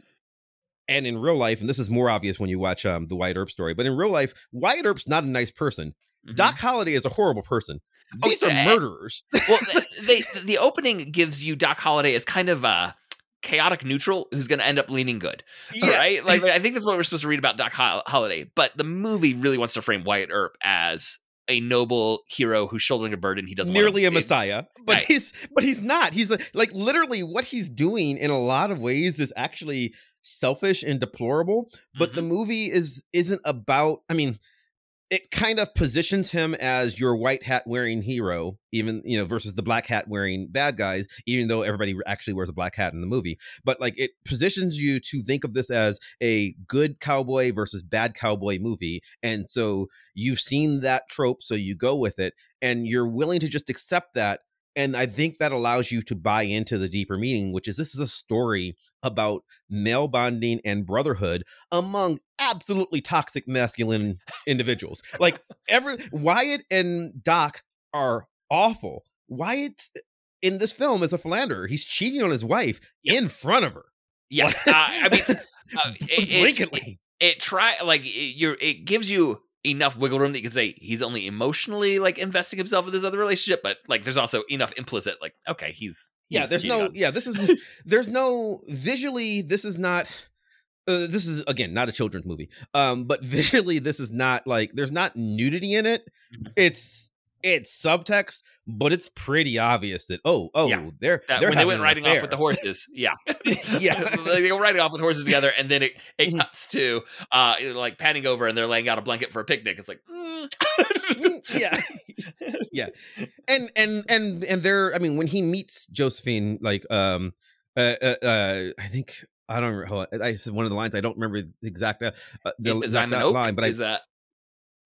and in real life, and this is more obvious when you watch um, the Wyatt Earp story, but in real life, Wyatt Earp's not a nice person. Mm-hmm. Doc Holliday is a horrible person. Oh, These oh, are murderers. (laughs) well, they, the opening gives you Doc Holliday as kind of a chaotic neutral who's going to end up leaning good. Yeah. Right? (laughs) Like, I think that's what we're supposed to read about Doc Holliday, but the movie really wants to frame Wyatt Earp as a noble hero who's shouldering a burden he doesn't nearly a messiah but right. he's but he's not he's a, like literally what he's doing in a lot of ways is actually selfish and deplorable but mm-hmm. the movie is isn't about i mean it kind of positions him as your white hat wearing hero even you know versus the black hat wearing bad guys even though everybody actually wears a black hat in the movie. But like it positions you to think of this as a good cowboy versus bad cowboy movie and so you've seen that trope so you go with it and you're willing to just accept that and I think that allows you to buy into the deeper meaning, which is this is a story about male bonding and brotherhood among absolutely toxic masculine (laughs) individuals. Like every Wyatt and Doc are awful. Wyatt in this film is a philanderer. He's cheating on his wife Yep. in front of her. Yes, uh, I mean, (laughs) uh, it, it, blatantly. it try like it, you're it gives you enough wiggle room that you can say he's only emotionally like investing himself in this other relationship, but like there's also enough implicit like okay he's, yeah there's no on- yeah this is (laughs) there's no visually this is not uh, this is again not a children's movie um but (laughs) visually this is not like there's not nudity in it Mhm. it's it's subtext but it's pretty obvious that oh oh Yeah. they're that they're when they went riding off with the (laughs) horses, yeah, (laughs) Yeah. they go riding off with horses together, and then it it Mhm. cuts to uh like panning over, and they're laying out a blanket for a picnic. It's like, mm. yeah (laughs) yeah and and and and they're i mean when he meets josephine like um uh, uh, uh i think i don't remember i said one of the lines i don't remember the exact uh, uh, the exact oak? line but i is that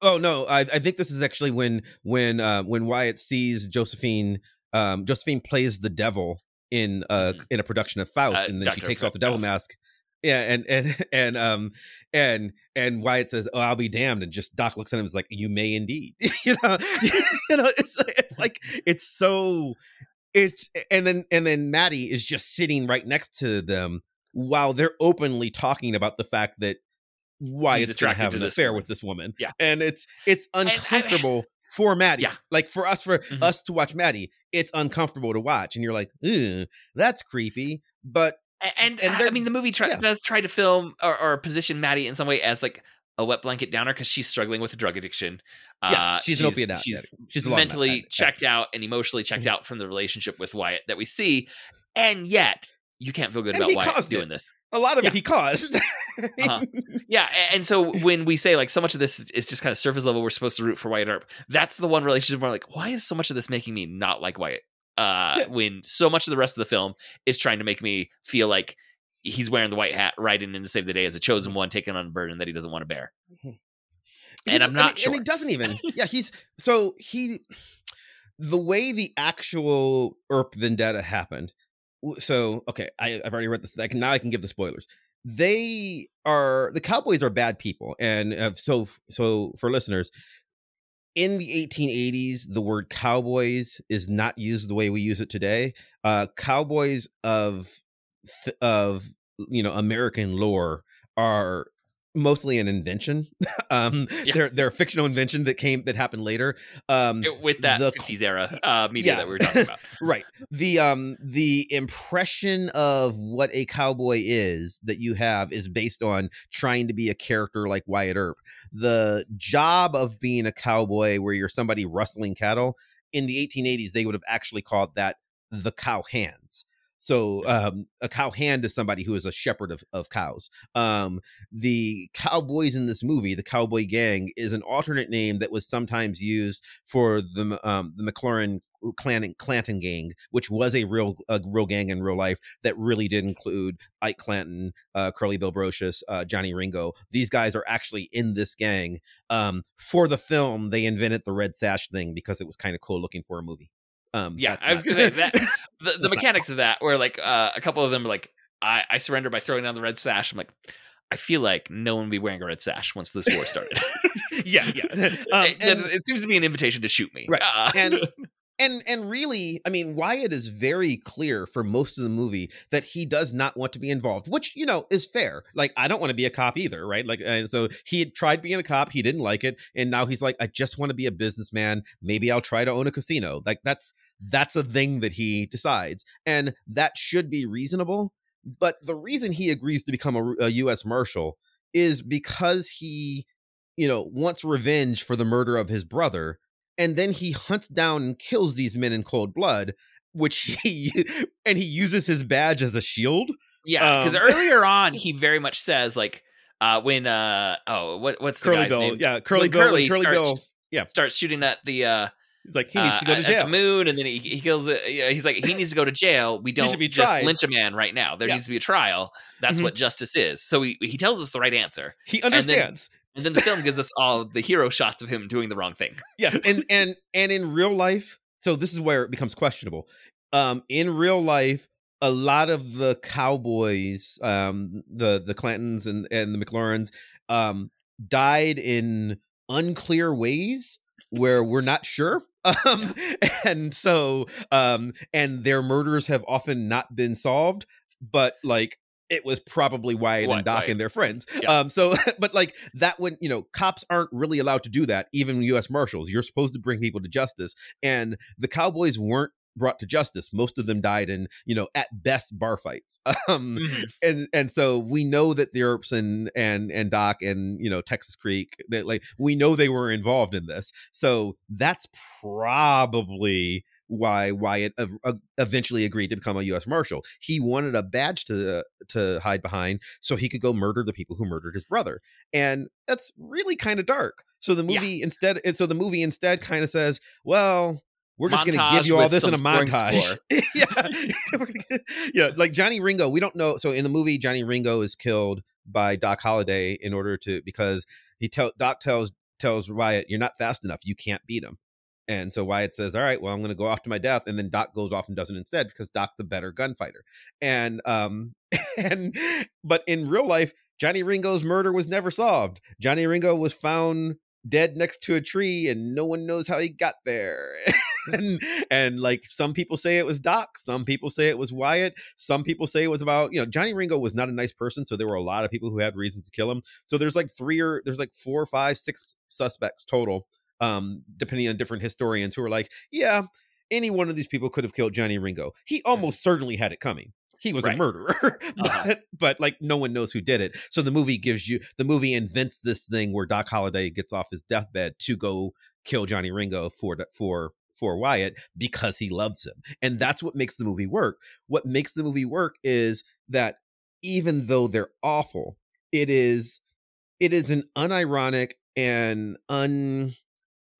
Oh no, I, I think this is actually when when uh, when Wyatt sees Josephine. Um, Josephine plays the devil in uh Mhm. in a production of Faust, Uh, and then she Dr. takes off the devil Faust. mask. Yeah, and and (laughs) and um and and Wyatt says, "Oh, I'll be damned," and just Doc looks at him and is like, "You may indeed." (laughs) you know, (laughs) you know, it's it's like it's so it's and then and then Maddie is just sitting right next to them while they're openly talking about the fact that Wyatt's going to have an affair woman. with this woman. Yeah. and it's it's I- uncomfortable for Maddie. Yeah. like for us for Mhm. us to watch Maddie, it's uncomfortable to watch, and you're like, that's creepy. But and, And I mean the movie try, yeah. does try to film or, or position Maddie in some way as like a wet blanket downer because she's struggling with a drug addiction. Yes, Uh, she's an opiate addict. She's, she's a lot of mentally addict. checked out and emotionally checked Mhm. out from the relationship with Wyatt that we see, and yet you can't feel good And about Wyatt caused doing it. this. a lot of Yeah. it he caused. (laughs) Uh-huh. Yeah, and so when we say like so much of this is- just kind of surface level, we're supposed to root for Wyatt Earp. That's the one relationship where like, why is so much of this making me not like Wyatt? Uh, Yeah. When so much of the rest of the film is trying to make me feel like he's wearing the white hat, riding in to save the day as a Mm-hmm. chosen one, taking on a burden that he doesn't want to bear. He And I'm not and, sure. And he doesn't even. (laughs) Yeah, he's so he. The way the actual Earp vendetta happened. So okay, I, I've already read this. I can now I can give the spoilers. They are the Cowboys are bad people, and uh, so so for listeners, in the 1880s, the word cowboys is not used the way we use it today. Uh, cowboys of of you know American lore are mostly an invention. (laughs) um, Yeah. they're they're a fictional invention that came that happened later. Um, It- With that the- 50s era (laughs) uh, media Yeah. that we were talking about. (laughs) right the um the impression of what a cowboy is that you have is based on trying to be a character like Wyatt Earp the job of being a cowboy where you're somebody rustling cattle in the 1880s they would have actually called that the cow hands so um, a cow hand is somebody who is a shepherd of, of cows um, the cowboys in this movie the cowboy gang is an alternate name that was sometimes used for the um, the mclaurin Clanton, Clanton gang, which was a real a real gang in real life that really did include Ike Clanton, uh, Curly Bill Brocius, uh, Johnny Ringo. These guys are actually in this gang. Um, for the film, they invented the red sash thing because it was kind of cool looking for a movie. Um, Yeah, I was not- gonna say that (laughs) the, the mechanics of that where like uh, a couple of them are like I, I surrender by throwing down the red sash. I'm like, I feel like no one will be wearing a red sash once this war started. (laughs) yeah, yeah. (laughs) Um, it, and- it seems to be an invitation to shoot me. Right. Uh, And- and and really i mean wyatt is very clear for most of the movie that he does not want to be involved which you know is fair. Like i don't want to be a cop either right? Like and so he had tried being a cop he didn't like it and now he's like i just want to be a businessman. Maybe i'll try to own a casino. Like that's that's a thing that he decides and that should be reasonable but the reason he agrees to become a, a u.s marshal is because he you know wants revenge for the murder of his brother and then he hunts down and kills these men in cold blood which (laughs) he and he uses his badge as a shield yeah, because Um, earlier on (laughs) he very much says like uh, when uh oh what what's the curly guy's bill name? yeah curly When bill Curly curly starts- bill yeah. starts shooting at the uh, he's like he needs uh, to go to jail at the moon, and then he, he kills. Uh, he's like he needs to go to jail. We don't just tried. lynch a man right now. There Yeah. needs to be a trial. That's Mhm. what justice is. So he he tells us the right answer, he understands and then the film gives us all the hero shots of him doing the wrong thing. (laughs) yeah and and and in real life so this is where it becomes questionable. Um in real life a lot of the cowboys um the the clantons and and the mclaurins um died in unclear ways where we're not sure. (laughs) Um, and so, um, and their murders have often not been solved, but like it was probably Wyatt and Doc Wyatt. and their friends. Yeah. Um, so, (laughs) but like that when you know, cops aren't really allowed to do that. Even U.S. Marshals, you're supposed to bring people to justice, and the Cowboys weren't brought to justice. Most of them died in you know at best bar fights. (laughs) Um, Mhm. and and so we know that the Earps and and and Doc and you know Texas Creek that like we know they were involved in this. So that's probably why Wyatt uh, eventually agreed to become a U.S. Marshal. He wanted a badge to to hide behind so he could go murder the people who murdered his brother, and that's really kind of dark. So the Yeah. movie instead, and so the movie instead kind of says, well. We're just going to give you all this in a montage. (laughs) yeah, (laughs) (laughs) yeah, like Johnny Ringo. We don't know. So in the movie, Johnny Ringo is killed by Doc Holliday in order to because he tell Doc tells tells Wyatt, "You're not fast enough. You can't beat him." And so Wyatt says, "All right, well, I'm going to go off to my death." And then Doc goes off and does it instead because Doc's a better gunfighter. And um (laughs) and but in real life, Johnny Ringo's murder was never solved. Johnny Ringo was found dead next to a tree and no one knows how he got there. (laughs) and and like some people say it was Doc, some people say it was Wyatt, some people say it was about, you know, Johnny Ringo was not a nice person, so there were a lot of people who had reasons to kill him. So there's like three or there's like four, five, six suspects total, um, depending on different historians who are like, yeah, any one of these people could have killed Johnny Ringo. He almost certainly had it coming. He was a murderer, (laughs) but Uh-huh. but like no one knows who did it. So the movie gives you the movie invents this thing where Doc Holliday gets off his deathbed to go kill Johnny Ringo for for for Wyatt because he loves him. And that's what makes the movie work. What makes the movie work is that even though they're awful, it is it is an unironic and un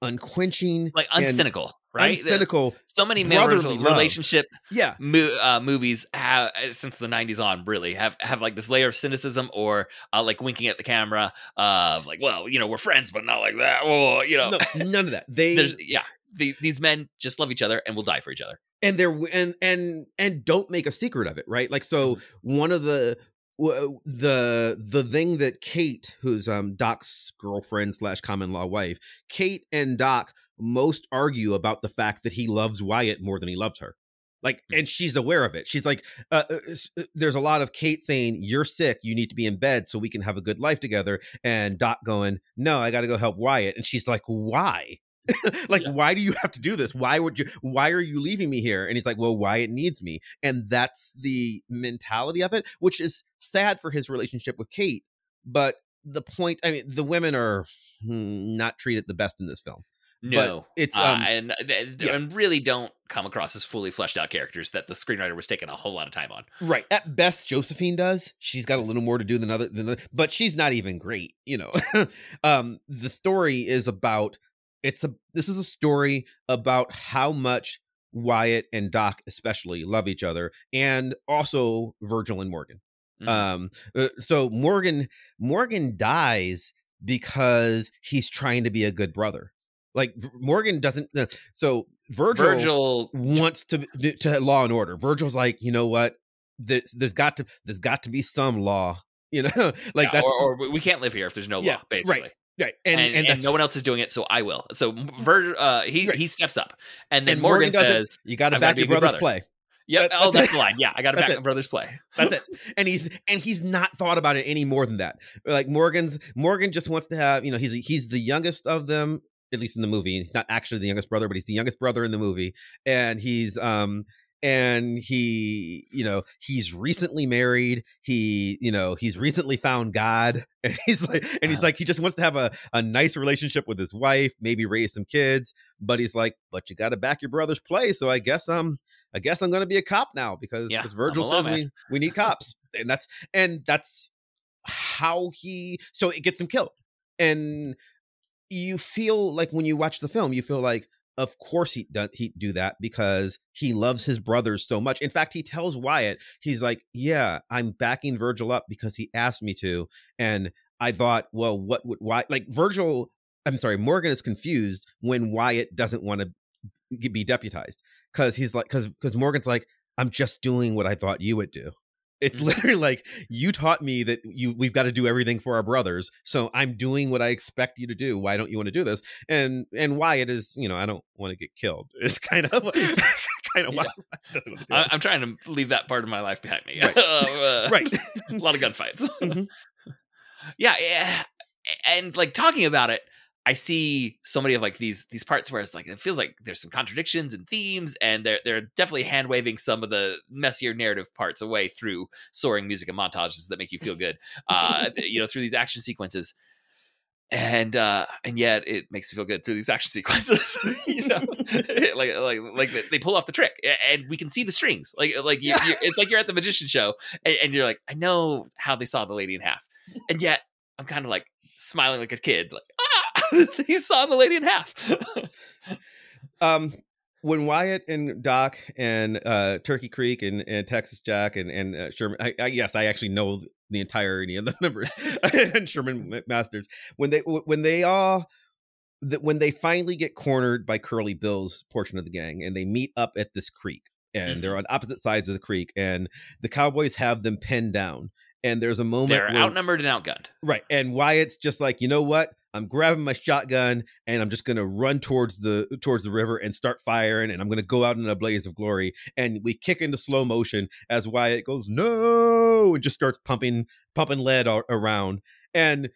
unquenching like uncynical, right? uncynical. so many brotherly relationship Yeah. mo- uh, movies have since the 90s on really have have like this layer of cynicism or uh, like winking at the camera of like well you know we're friends but not like that or you know No, none of that. They (laughs) there's yeah the, these men just love each other and will die for each other and they're and and and don't make a secret of it right like so one of the the the thing that kate who's um doc's girlfriend slash common law wife kate and doc most argue about the fact that he loves wyatt more than he loves her. Like and she's aware of it. She's like uh, uh, uh, there's a lot of kate saying you're sick. You need to be in bed so we can have a good life together and doc going no i gotta go help wyatt. And she's like why (laughs) like Yeah. why do you have to do this? Why would you why are you leaving me here? And he's like well why it needs me. And that's the mentality of it which is sad for his relationship with kate but the point i mean the women are hmm, not treated the best in this film no. it's uh, um and, and yeah. and really don't come across as fully fleshed out characters that the screenwriter was taking a whole lot of time on. Right. At best josephine does. She's got a little more to do than other than the, but she's not even great you know? (laughs) Um the story is about it's a this is a story about how much wyatt and doc especially love each other and also virgil and morgan. Mhm. um uh, so morgan morgan dies because he's trying to be a good brother. Like morgan doesn't uh, so virgil, virgil wants to to law and order. Virgil's like you know what? There's, there's got to there's got to be some law you know? (laughs) Like yeah, that's or, or we can't live here if there's no Yeah, law basically. right. Right and, and and, that's- no one else is doing it, so I will. So Vir, uh, he Right. he steps up, and then and Morgan, it, says, you got to back your brother's brother." play "Yep, That- oh, that's that's it. the line. Yeah, I got to back it. my brother's play." That's it. And he's and he's not thought about it any more than that. Like Morgan's Morgan just wants to have, you know, he's he's the youngest of them, at least in the movie. He's not actually the youngest brother, but he's the youngest brother in the movie. And he's um and he, you know, he's recently married. He, you know, he's recently found God. (laughs) And he's like and he's like he just wants to have a, a nice relationship with his wife, maybe raise some kids, but he's like, but you got to back your brother's play, so I guess I'm I guess I'm going to be a cop now because Yeah, Virgil says we we need (laughs) cops, and that's and that's how he so it gets him killed, and you feel like when you watch the film, you feel like of course he does he do that because he loves his brothers so much. In fact, he tells Wyatt, he's like, "Yeah, I'm backing Virgil up because he asked me to," and I thought, well, what would why like Virgil? I'm sorry, Morgan is confused when Wyatt doesn't want to be deputized because he's like because because Morgan's like I'm just doing what I thought you would do, It's Mhm. literally like you taught me that you we've got to do everything for our brothers, so I'm doing what I expect you to do. Why don't you want to do this? And and Wyatt is, you know, I don't want to get killed. (laughs) It's kind of (laughs) kind of why to do I, it. I'm trying to leave that part of my life behind me. (laughs) Right. Uh, right. a lot of gunfights. Mhm. yeah, yeah, and like talking about it, I see so many of like these these parts where it's like it feels like there's some contradictions and themes, and they're they're definitely hand waving some of the messier narrative parts away through soaring music and montages that make you feel good. Uh, (laughs) you know, through these action sequences. And uh, and yet it makes me feel good through these action sequences, (laughs) you know, (laughs) like like like they- pull off the trick, and we can see the strings, like like you, Yeah. you, it's like you're at the magician show, and, and you're like, I know how they saw the lady in half, and yet I'm kind of like smiling like a kid, like ah, (laughs) he saw the lady in half. (laughs) um when Wyatt and Doc and uh, Turkey Creek and, and Texas Jack and and uh, Sherman, I, I, yes, I actually know the entirety of the (laughs) members and Sherman Masters when they when they all that when they finally get cornered by Curly Bill's portion of the gang and they meet up at this creek and they're on opposite sides of the creek and the Cowboys have them pinned down and there's a moment They're where, outnumbered and outgunned. Right. And Wyatt's just like, you know what? I'm grabbing my shotgun and I'm just gonna run towards the towards the river and start firing and I'm gonna go out in a blaze of glory. And we kick into slow motion as Wyatt goes, No, and just starts pumping pumping lead around. And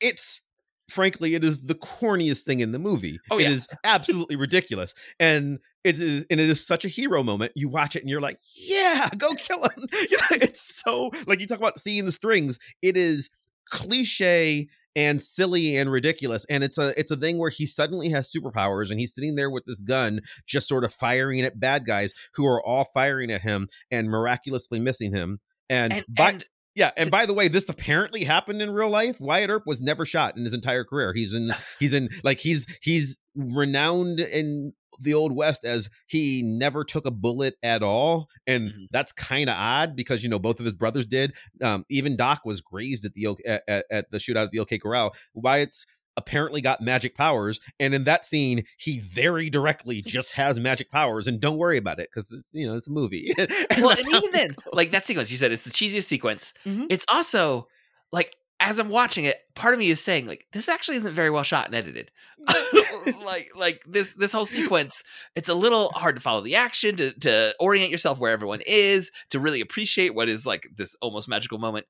it's frankly, it is the corniest thing in the movie. Oh, It yeah. is absolutely ridiculous. And it is and it is such a hero moment. You watch it and you're like, yeah, go kill him. (laughs) You know, it's so like you talk about seeing the strings. It is cliche and silly and ridiculous and it's a it's a thing where he suddenly has superpowers and he's sitting there with this gun just sort of firing at bad guys who are all firing at him and miraculously missing him and, And, by, and yeah and by the way this apparently happened in real life. Wyatt earp was never shot in his entire career. He's in (sighs) he's in like he's he's renowned in the old west as he never took a bullet at all and Mhm. that's kind of odd because you know both of his brothers did. Um even doc was grazed at the at, at the shootout at the ok corral. Wyatt's apparently got magic powers and in that scene he very directly just has magic powers and don't worry about it because it's you know it's a movie (laughs) And well, and even then, like that sequence, you said it's the cheesiest sequence. Mhm. It's also like as I'm watching it, part of me is saying like this actually isn't very well shot and edited. (laughs) like like this this whole sequence, it's a little hard to follow the action, to to orient yourself where everyone is, to really appreciate what is like this almost magical moment.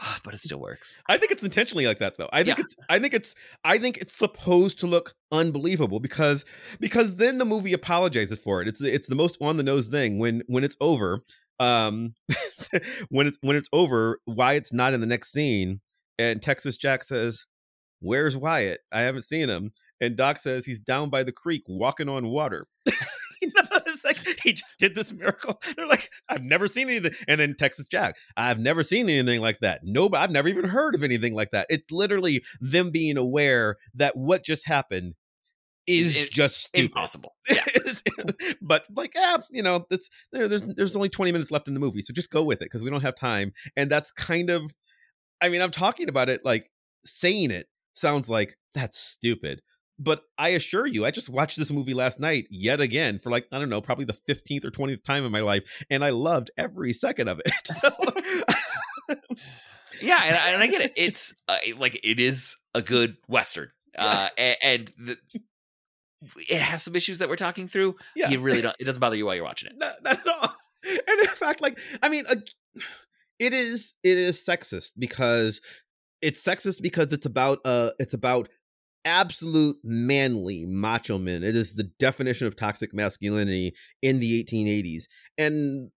(sighs) but it still works. I think it's intentionally like that though. I think Yeah. it's I think it's I think it's supposed to look unbelievable because because then the movie apologizes for it. It's it's the most on the nose thing when when it's over. Um (laughs) when it's when it's over, Wyatt's not in the next scene and Texas Jack says, "Where's Wyatt? I haven't seen him." And Doc says he's down by the creek walking on water. (laughs) you know, it's like (laughs) he just did this miracle. They're like, I've never seen anything. And then Texas Jack, I've never seen anything like that. No, I've never even heard of anything like that. It's literally them being aware that what just happened is It- just stupid. Impossible. (laughs) Yeah. but like, ah, you know, that's there, there's there's only 20 minutes left in the movie, so just go with it because we don't have time. And that's kind of, I mean, I'm talking about it like saying it sounds like that's stupid. But I assure you, I just watched this movie last night yet again for like, I don't know, probably the 15th or 20th time in my life. And I loved every second of it. (laughs) So, (laughs) yeah and, I- and i get it it's uh, like it is a good western uh a- and, the, it has some issues that we're talking through yeah. you really don't it doesn't bother you while you're watching it not, not at all. (laughs) And in fact, like I mean, uh, it is it is sexist because it's sexist because it's about uh it's about absolute manly macho men. It is the definition of toxic masculinity in the 1880s, and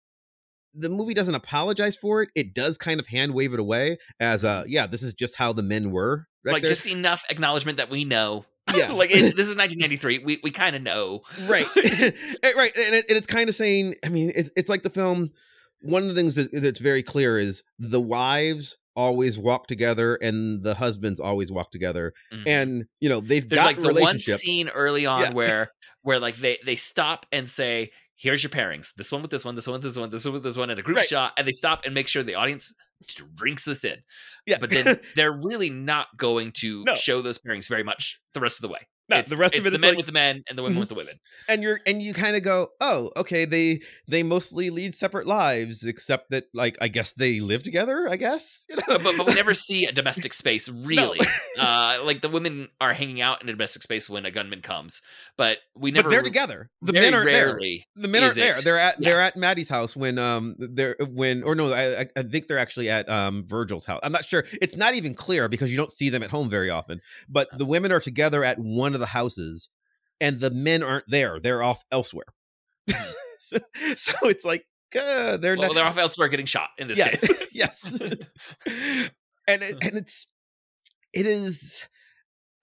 the movie doesn't apologize for it. It does kind of hand wave it away as uh yeah, this is just how the men were. back like there. just enough acknowledgement that we know Yeah. (laughs) like it, this is 1993 we, we kind of know right (laughs) (laughs) Eh, right and, it, and it's kind of saying i mean it's, it's like the film one of the things that, that's very clear is the wives always walk together and the husbands always walk together Mhm. and you know they've there's got like the one scene early on Yeah. where (laughs) where like they they stop and say here's your pairings this one with this one this one with this one this one with this one and a group Right. shot and they stop and make sure the audience drinks this in yeah but then (laughs) they're really not going to No. show those pairings very much the rest of the way No, It's- the rest of it the men like- with the men and the women Mhm. with the women. and you're and you kind of go oh okay they they mostly lead separate lives except that like i guess they live together i guess (laughs) you know? But, but, but we never see a domestic space (laughs) really. uh, like the women are hanging out in a domestic space when a gunman comes, but we never. but they're together the men aren't there the men aren't there they're at Yeah. they're at maddie's house when um they're when or no I, I i think they're actually at um virgil's house i'm not sure it's not even clear because you don't see them at home very often but the women are together at one of the houses and the men aren't there they're off elsewhere. (laughs) So, so it's like uh, they're Well, not they're off elsewhere getting shot in this yes, case. (laughs) yes. And it, (laughs) and it's it is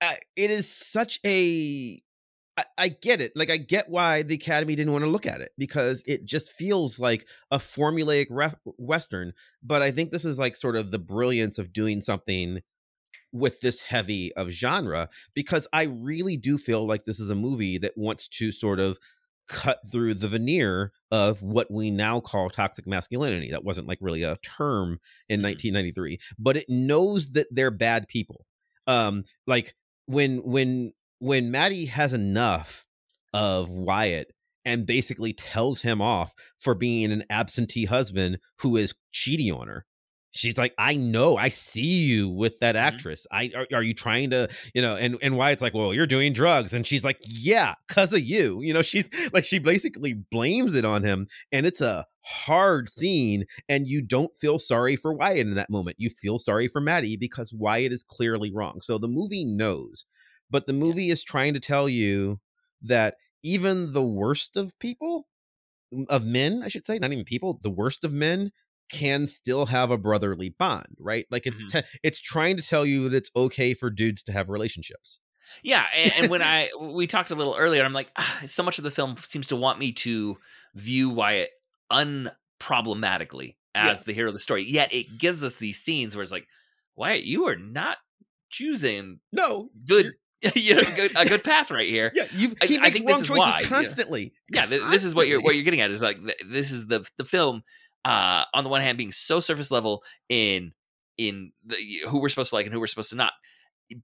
uh, it is such a I, I get it like i get why the academy didn't want to look at it because it just feels like a formulaic ref- western but i think this is like sort of the brilliance of doing something with this heavy of genre because i really do feel like this is a movie that wants to sort of cut through the veneer of what we now call toxic masculinity that wasn't like really a term in Mhm. 1993 but it knows that they're bad people um like when when when maddie has enough of wyatt and basically tells him off for being an absentee husband who is cheating on her she's like i know i see you with that Mhm. actress. I are, are you trying to you know and and wyatt's like well you're doing drugs and she's like yeah because of you you know (laughs) she's like she basically blames it on him and it's a hard scene and you don't feel sorry for wyatt in that moment. You feel sorry for maddie because wyatt is clearly wrong. So the movie knows but the movie is trying to tell you that even the worst of people of men i should say not even people the worst of men can still have a brotherly bond right like it's Mhm. te- it's trying to tell you that it's okay for dudes to have relationships Yeah, and, and when I we talked a little earlier, I'm like, ah, so much of the film seems to want me to view Wyatt unproblematically as Yeah. the hero of the story. Yet it gives us these scenes where it's like, Wyatt, you are not choosing no good, (laughs) you know, good, a good path right here. yeah you I- he I makes think this wrong is choices why, constantly Yeah, th- this is what you're what you're getting at is like th- this is the the film. Uh, on the one hand, being so surface level in in the, who we're supposed to like and who we're supposed to not,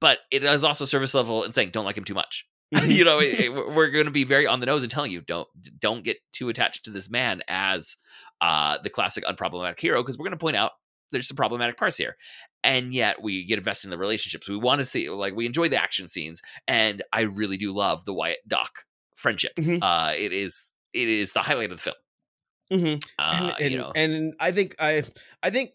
but it is also surface level in saying don't like him too much. (laughs) Mhm. you know, it, it- we're going to be very on the nose and telling you don't don't get too attached to this man as uh, the classic unproblematic hero because we're going to point out there's some problematic parts here, and yet we get invested in the relationships. We want to see like we enjoy the action scenes, and I really do love the Wyatt Doc friendship. Mhm. Uh, it is it is the highlight of the film. Mhm. Uh, and, and, you know, and I think I I think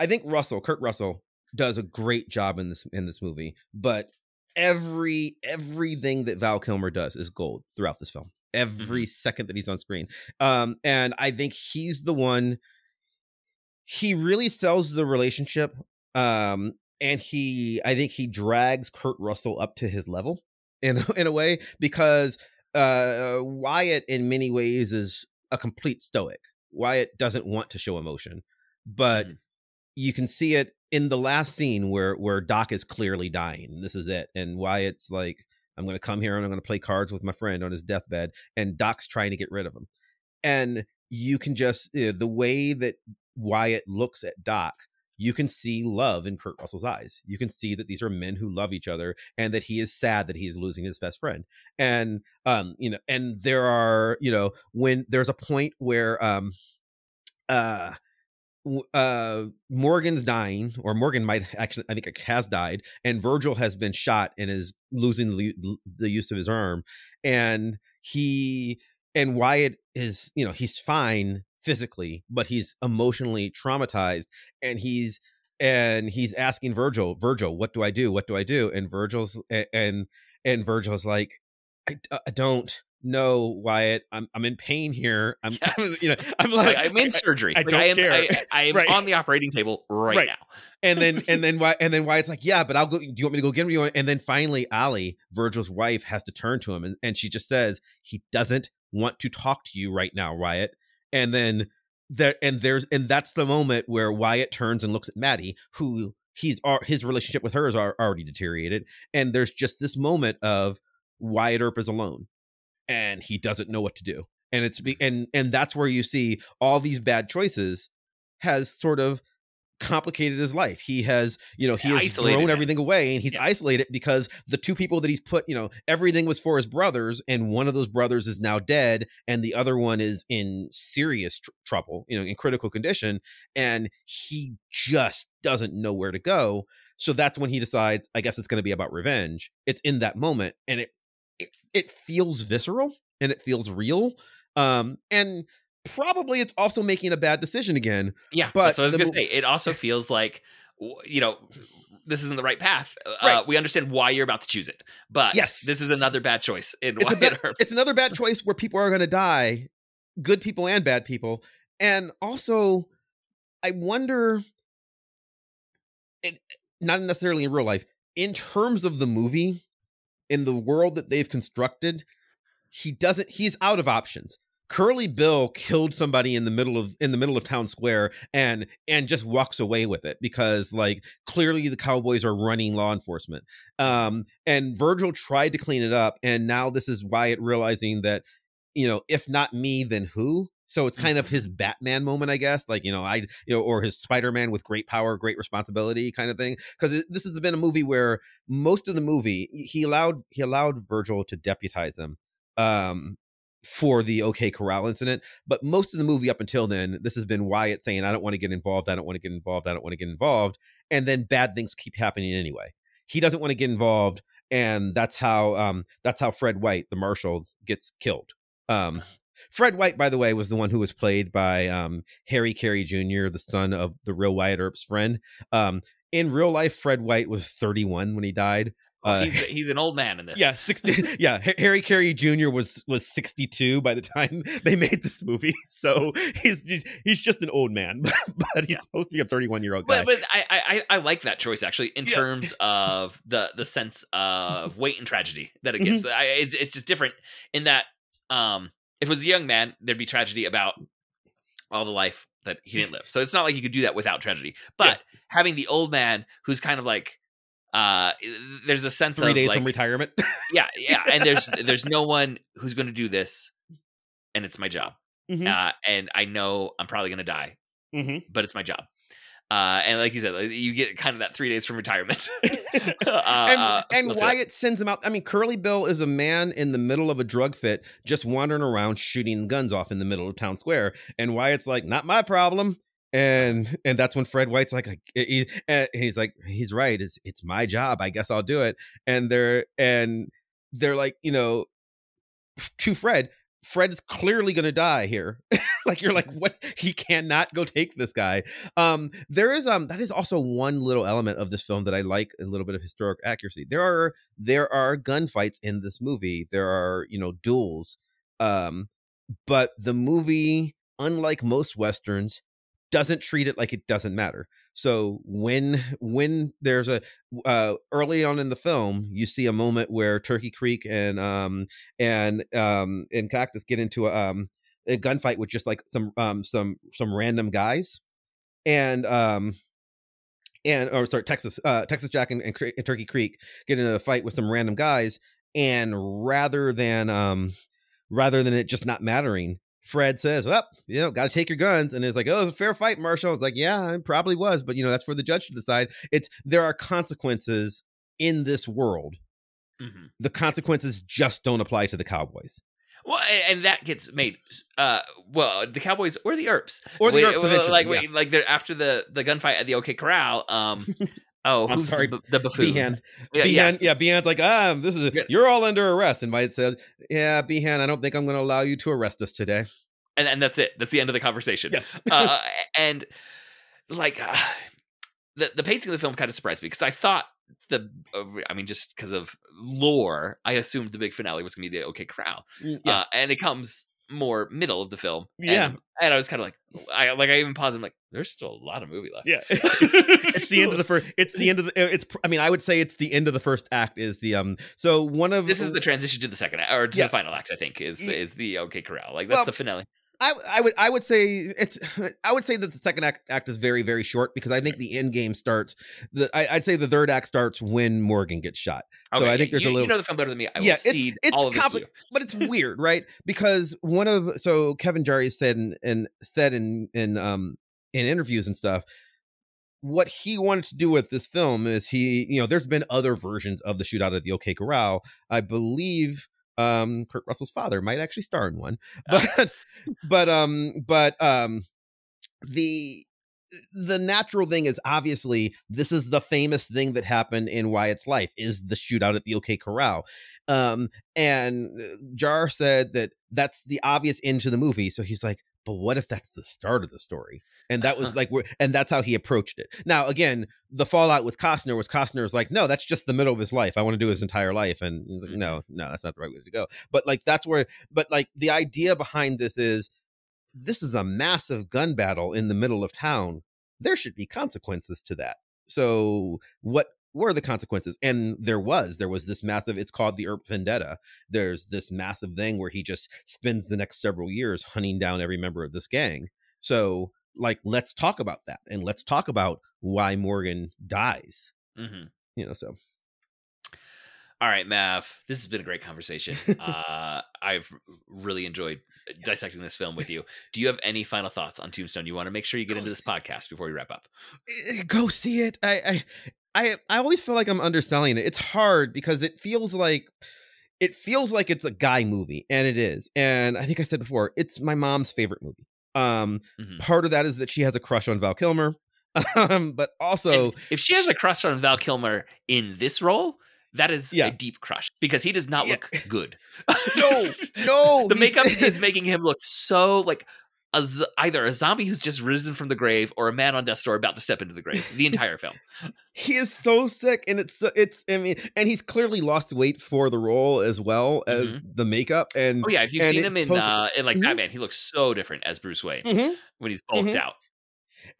I think Russell, Kurt Russell, does a great job in this in this movie. But every everything that Val Kilmer does is gold throughout this film. Every second that he's on screen. Um, and I think he's the one he really sells the relationship. Um, and he I think he drags Kurt Russell up to his level in in a way because uh Wyatt in many ways is a complete stoic. Wyatt doesn't want to show emotion, but Mhm. you can see it in the last scene where where Doc is clearly dying. This is it, and Wyatt's like, "I'm going to come here and I'm going to play cards with my friend on his deathbed," and Doc's trying to get rid of him, and you can just uh, the way that Wyatt looks at Doc. You can see love in Kurt Russell's eyes. You can see that these are men who love each other, and that he is sad that he's losing his best friend. And um, you know, and there are you know when there's a point where um, uh uh Morgan's dying or Morgan might actually I think has died and Virgil has been shot and is losing the use of his arm and he and Wyatt is you know he's fine physically but he's emotionally traumatized and he's and he's asking Virgil Virgil what do I do what do I do and Virgil's and and Virgil's like I, I uh, don't know Wyatt I'm I'm in pain here I'm Yeah. (laughs) you know (laughs) I'm like, I'm in I- surgery. I Like, don't am, care. (laughs) I, I am Right. on the operating table right, Right. now. and then and then why and then Wyatt's like, yeah, but I'll go. Do you want me to go get him? Do you want-" And then finally, Allie, Virgil's wife, has to turn to him, and, and she just says, he doesn't want to talk to you right now, Wyatt. And then there and there's and that's the moment where Wyatt turns and looks at Maddie, who he's his relationship with her is already deteriorated, and there's just this moment of Wyatt Earp is alone, and he doesn't know what to do, and it's be mm-hmm. and and that's where you see all these bad choices has sort of complicated his life. He has, you know, he has Isolated thrown everything away and he's Yeah. isolated because the two people that he's put, you know, everything was for his brothers and one of those brothers is now dead and the other one is in serious tr- trouble, you know, in critical condition and he just doesn't know where to go. So that's when he decides, I guess it's going to be about revenge. It's in that moment and it it, it feels visceral and it feels real. Um and probably it's also making a bad decision again. Yeah, But what I was gonna mo- say. It also feels like you know this isn't the right path. Uh, we understand why you're about to choose it, but Yes. this is another bad choice in it's, bad, it's another bad (laughs) choice where people are going to die, good people and bad people. And also, I wonder, it, not necessarily in real life, in terms of the movie, in the world that they've constructed, he doesn't. He's out of options. Curly Bill killed somebody in the middle of in the middle of town square and and just walks away with it because like clearly the cowboys are running law enforcement. Um and Virgil tried to clean it up and now this is Wyatt realizing that you know if not me then who? So it's kind of his Batman moment I guess like you know I you know or his Spider-Man with great power great responsibility kind of thing because this has been a movie where most of the movie he allowed he allowed Virgil to deputize him um for the OK Corral incident. But most of the movie up until then, this has been Wyatt saying, I don't want to get involved. I don't want to get involved. I don't want to get involved. And then bad things keep happening anyway. He doesn't want to get involved. And that's how um that's how Fred White, the marshal, gets killed. Um Fred White, by the way, was the one who was played by um, Harry Carey Jr., the son of the real Wyatt Earp's friend. Um, in real life, Fred White was 31 when he died. Uh, he's, he's an old man in this. yeah, sixty. (laughs) yeah, Harry Carey Jr. was was sixty two by the time (laughs) they made this movie, (laughs) so he's just, he's just an old man, but he's Yeah. supposed to be a thirty one year old guy. But, but I, I I like that choice actually in Yeah. terms of the the sense of weight and tragedy that it Mm-hmm. gives. I, it's it's just different in that um if it was a young man there'd be tragedy about all the life that he didn't live. So it's not like you could do that without tragedy. But Yeah. having the old man who's kind of like uh there's a sense Three of days like, from retirement. (laughs) yeah yeah and there's there's no one who's going to do this and it's my job Mhm. uh and i know i'm probably going to die Mhm. but it's my job uh and like you said like, you get kind of that three days from retirement (laughs) (laughs) uh, and uh, and. Wyatt sends them out. I mean, Curly Bill is a man in the middle of a drug fit, just wandering around shooting guns off in the middle of town square. And Wyatt's like, "Not my problem." And and that's when Fred White's like, like, he, he's like, he's right. It's it's my job. I guess I'll do it. And they're and they're like, you know, to Fred. Fred's clearly going to die here. (laughs) like you're like, (laughs) what? He cannot go take this guy. Um, there is um that is also one little element of this film that I like a little bit of historic accuracy. There are there are gunfights in this movie. There are you know duels, um, but the movie, unlike most westerns, doesn't treat it like it doesn't matter. So when when there's a uh, early on in the film, you see a moment where Turkey Creek and um and um and Cactus get into a um a gunfight with just like some um some some random guys, and um and or sorry Texas uh Texas Jack and, and, and Turkey Creek get into a fight with some random guys, and rather than um rather than it just not mattering. Fred says, "Well, you know, got to take your guns," and it's like, "Oh, it's a fair fight, Marshall." It's like, "Yeah, it probably was, but you know, that's for the judge to decide." It's there are consequences in this world. Mhm. The consequences just don't apply to the Cowboys well and that gets made uh well the cowboys or the earps or the Earps like yeah. wait, like they're after the the gunfight at the OK Corral. Um, (laughs) oh, I'm who's sorry, the, the buffoon? Behan. Yeah, Behan, yes. yeah, Behan's like, ah, this is you're all under arrest. And Wyatt says, yeah, Behan, I don't think I'm going to allow you to arrest us today. and and that's it. That's the end of the conversation. Yes. uh, (laughs) and like uh, the the pacing of the film kind of surprised me because I thought the uh, I mean just because of lore, I assumed the big finale was going to be the OK Corral, Mm, yeah. uh, and it comes more middle of the film. Yeah. and, and I was kind of like, I like I even paused. I'm like, there's still a lot of movie left. Yeah, (laughs) (laughs) it's the end of the first. It's the (laughs) end of the. It's. I mean, I would say it's the end of the first act. Is the um. So one of This is the transition to the second act, or to Yeah. the final act. I think is is the OK Corral. Like that's Well, the finale. I, I would I would say it's (laughs) I would say that the second act, act is very very short because I think the end game starts the I, I'd say the third act starts when Morgan gets shot so I think there's you, a little You know the film better than me. I will Yeah, it's- it's all of this compli- but it's weird right because one of so Kevin Jarre said in, in said in in um in interviews and stuff what he wanted to do with this film is he, you know, there's been other versions of the shootout at the OK Corral. I believe um Kurt Russell's father might actually star in one. But but um but um the the natural thing is obviously this is the famous thing that happened in Wyatt's life is the shootout at the OK Corral. Um, and uh, Jarre said that that's the obvious end to the movie. So he's like, but what if that's the start of the story? And that was like, and that's how he approached it. Now, again, the fallout with Costner was Costner was like, no, that's just the middle of his life. I want to do his entire life. And he's like, no, mm-hmm. no, that's not the right way to go. But like, that's where, but like the idea behind this is this is a massive gun battle in the middle of town. There should be consequences to that. So what were the consequences? And there was. There was this massive, it's called the Earp Vendetta. There's this massive thing where he just spends the next several years hunting down every member of this gang. So, like, let's talk about that and let's talk about why Morgan dies. Mm-hmm. You know, so all right, Mav, this has been a great conversation. (laughs) uh, I've really enjoyed uh, dissecting this film with you. Do you have any final thoughts on Tombstone? You want to make sure you get go into this podcast before we wrap up. Eh, go see it. I, I, I, I always feel like I'm underselling it. It's hard because it feels like it feels like it's a guy movie, and it is. And I think I said before, it's my mom's favorite movie. Um, mm-hmm. part of that is that she has a crush on Val Kilmer. (laughs) Um, but also, and if she has a crush on Val Kilmer in this role, that is yeah. a deep crush because he does not yeah. look good. (laughs) no, (laughs) no. the makeup is making him look so like a, either a zombie who's just risen from the grave or a man on death's door about to step into the grave. The entire film. (laughs) he is so sick, and it's it's. I mean, and he's clearly lost weight for the role as well as mm-hmm. the makeup. And oh yeah, if you've seen him in uh, in like mm-hmm. Batman, he looks so different as Bruce Wayne mm-hmm. when he's bulked mm-hmm. out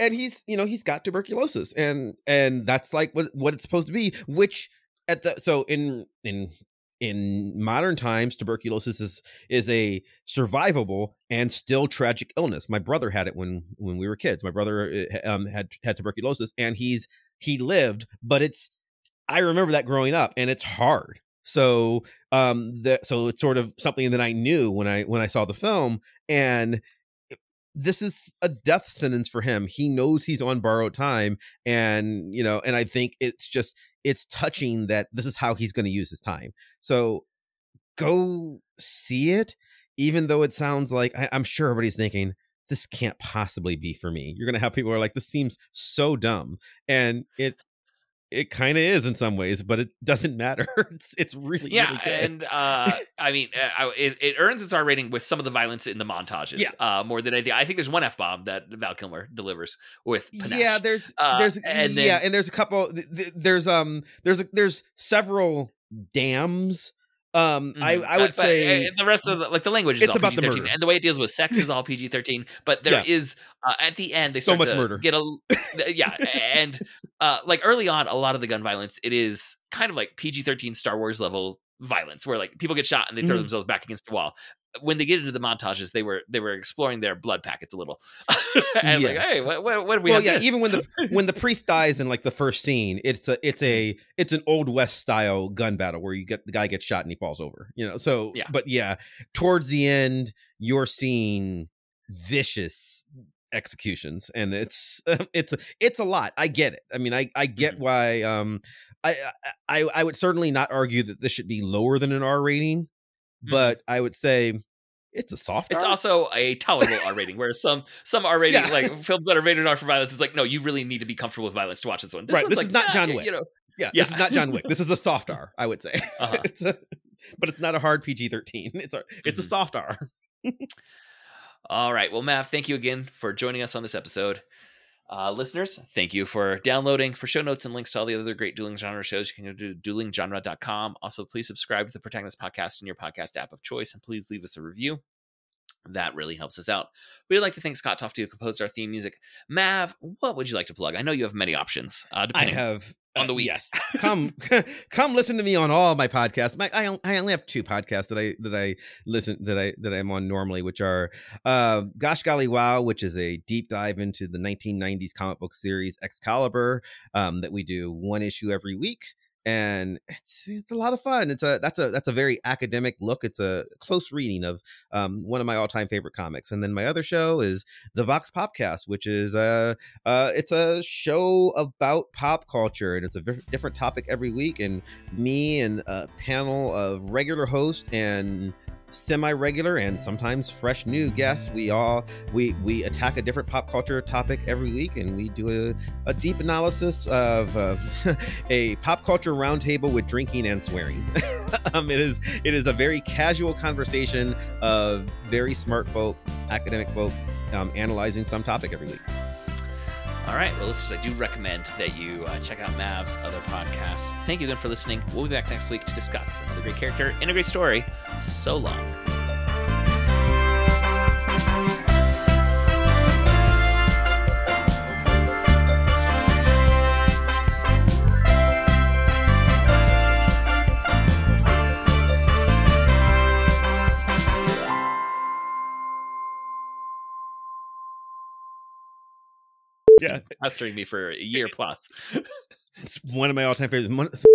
and he's you know he's got tuberculosis and and that's like what what it's supposed to be which at the so in in in modern times tuberculosis is is a survivable and still tragic illness. My brother had it when when we were kids. My brother eh, um, had had tuberculosis and he's he lived but it's i remember that growing up and it's hard. So um that so it's sort of something that i knew when i when i saw the film and this is a death sentence for him. He knows he's on borrowed time, and you know, and I think it's just it's touching that this is how he's going to use his time. So go see it, even though it sounds like I, I'm sure everybody's thinking this can't possibly be for me. You're going to have people who are like, this seems so dumb, and it it kind of is in some ways, but it doesn't matter. (laughs) it's it's really yeah, really and uh, (laughs) I mean, uh, it, it earns its R rating with some of the violence in the montages. Yeah. Uh, more than anything, I think there's one f bomb that Val Kilmer delivers with. Panache. Yeah, there's uh, there's and then, yeah, and there's a couple. There's um there's a, there's several damns um, mm-hmm. I I would but, say but the rest of the, like the language is it's all about PG-13, the murder. and the way it deals with sex is (laughs) all PG thirteen. But there yeah. is uh, at the end they so much murder. Get a (laughs) yeah, and uh, like early on, a lot of the gun violence it is kind of like PG thirteen Star Wars level violence, where like people get shot and they throw mm-hmm. themselves back against the wall when they get into the montages, they were they were exploring their blood packets a little, (laughs) and yeah. like, hey, what, what, what we? Well, yeah, this? even when the (laughs) when the priest dies in like the first scene, it's a it's a it's an old west style gun battle where you get the guy gets shot and he falls over, you know. So yeah, but yeah, towards the end, you're seeing vicious executions, and it's (laughs) it's it's a lot. I get it. I mean, I I get mm-hmm. why. Um, I, I I would certainly not argue that this should be lower than an R rating Mm-hmm. but I would say it's a soft. It's R. also a tolerable R rating, where some some R rating yeah. like films that are rated R for violence is like, no, you really need to be comfortable with violence to watch this one. This right. This like, is not John Wick. You know, yeah, yeah, this is not John Wick. This is a soft (laughs) R, I would say. (laughs) Uh-huh. it's a, but it's not a hard PG thirteen. It's a it's mm-hmm. a soft R. (laughs) All right. Well, Mav, thank you again for joining us on this episode. Uh, listeners, thank you for downloading. For show notes and links to all the other great dueling genre shows, you can go to duelinggenre.com. Also, please subscribe to the Protagonist Podcast in your podcast app of choice, and please leave us a review. That really helps us out. We'd like to thank Scott Tofty, who composed our theme music. Mav, what would you like to plug? I know you have many options. Uh, I have on the uh, week. Yes, come (laughs) come listen to me on all my podcasts. My I, I only have two podcasts that I that I listen that I that I'm on normally, which are uh, Gosh Golly Wow, which is a deep dive into the 1990s comic book series Excalibur um, that we do one issue every week and it's it's a lot of fun. It's a that's a that's a very academic look. It's a close reading of um, one of my all time favorite comics. And then my other show is the Vox Popcast, which is a uh, it's a show about pop culture, and it's a v- different topic every week. And me and a panel of regular hosts and semi-regular and sometimes fresh new guests. We all we we attack a different pop culture topic every week and we do a, a deep analysis of uh, (laughs) a pop culture roundtable with drinking and swearing. (laughs) Um, it is it is a very casual conversation of very smart folk academic folk um, analyzing some topic every week all right, well, listeners, I do recommend that you uh, check out Mav's other podcasts. Thank you again for listening. We'll be back next week to discuss another great character and a great story. So long. Yeah pestering me for a year plus. it's one of my all-time favorites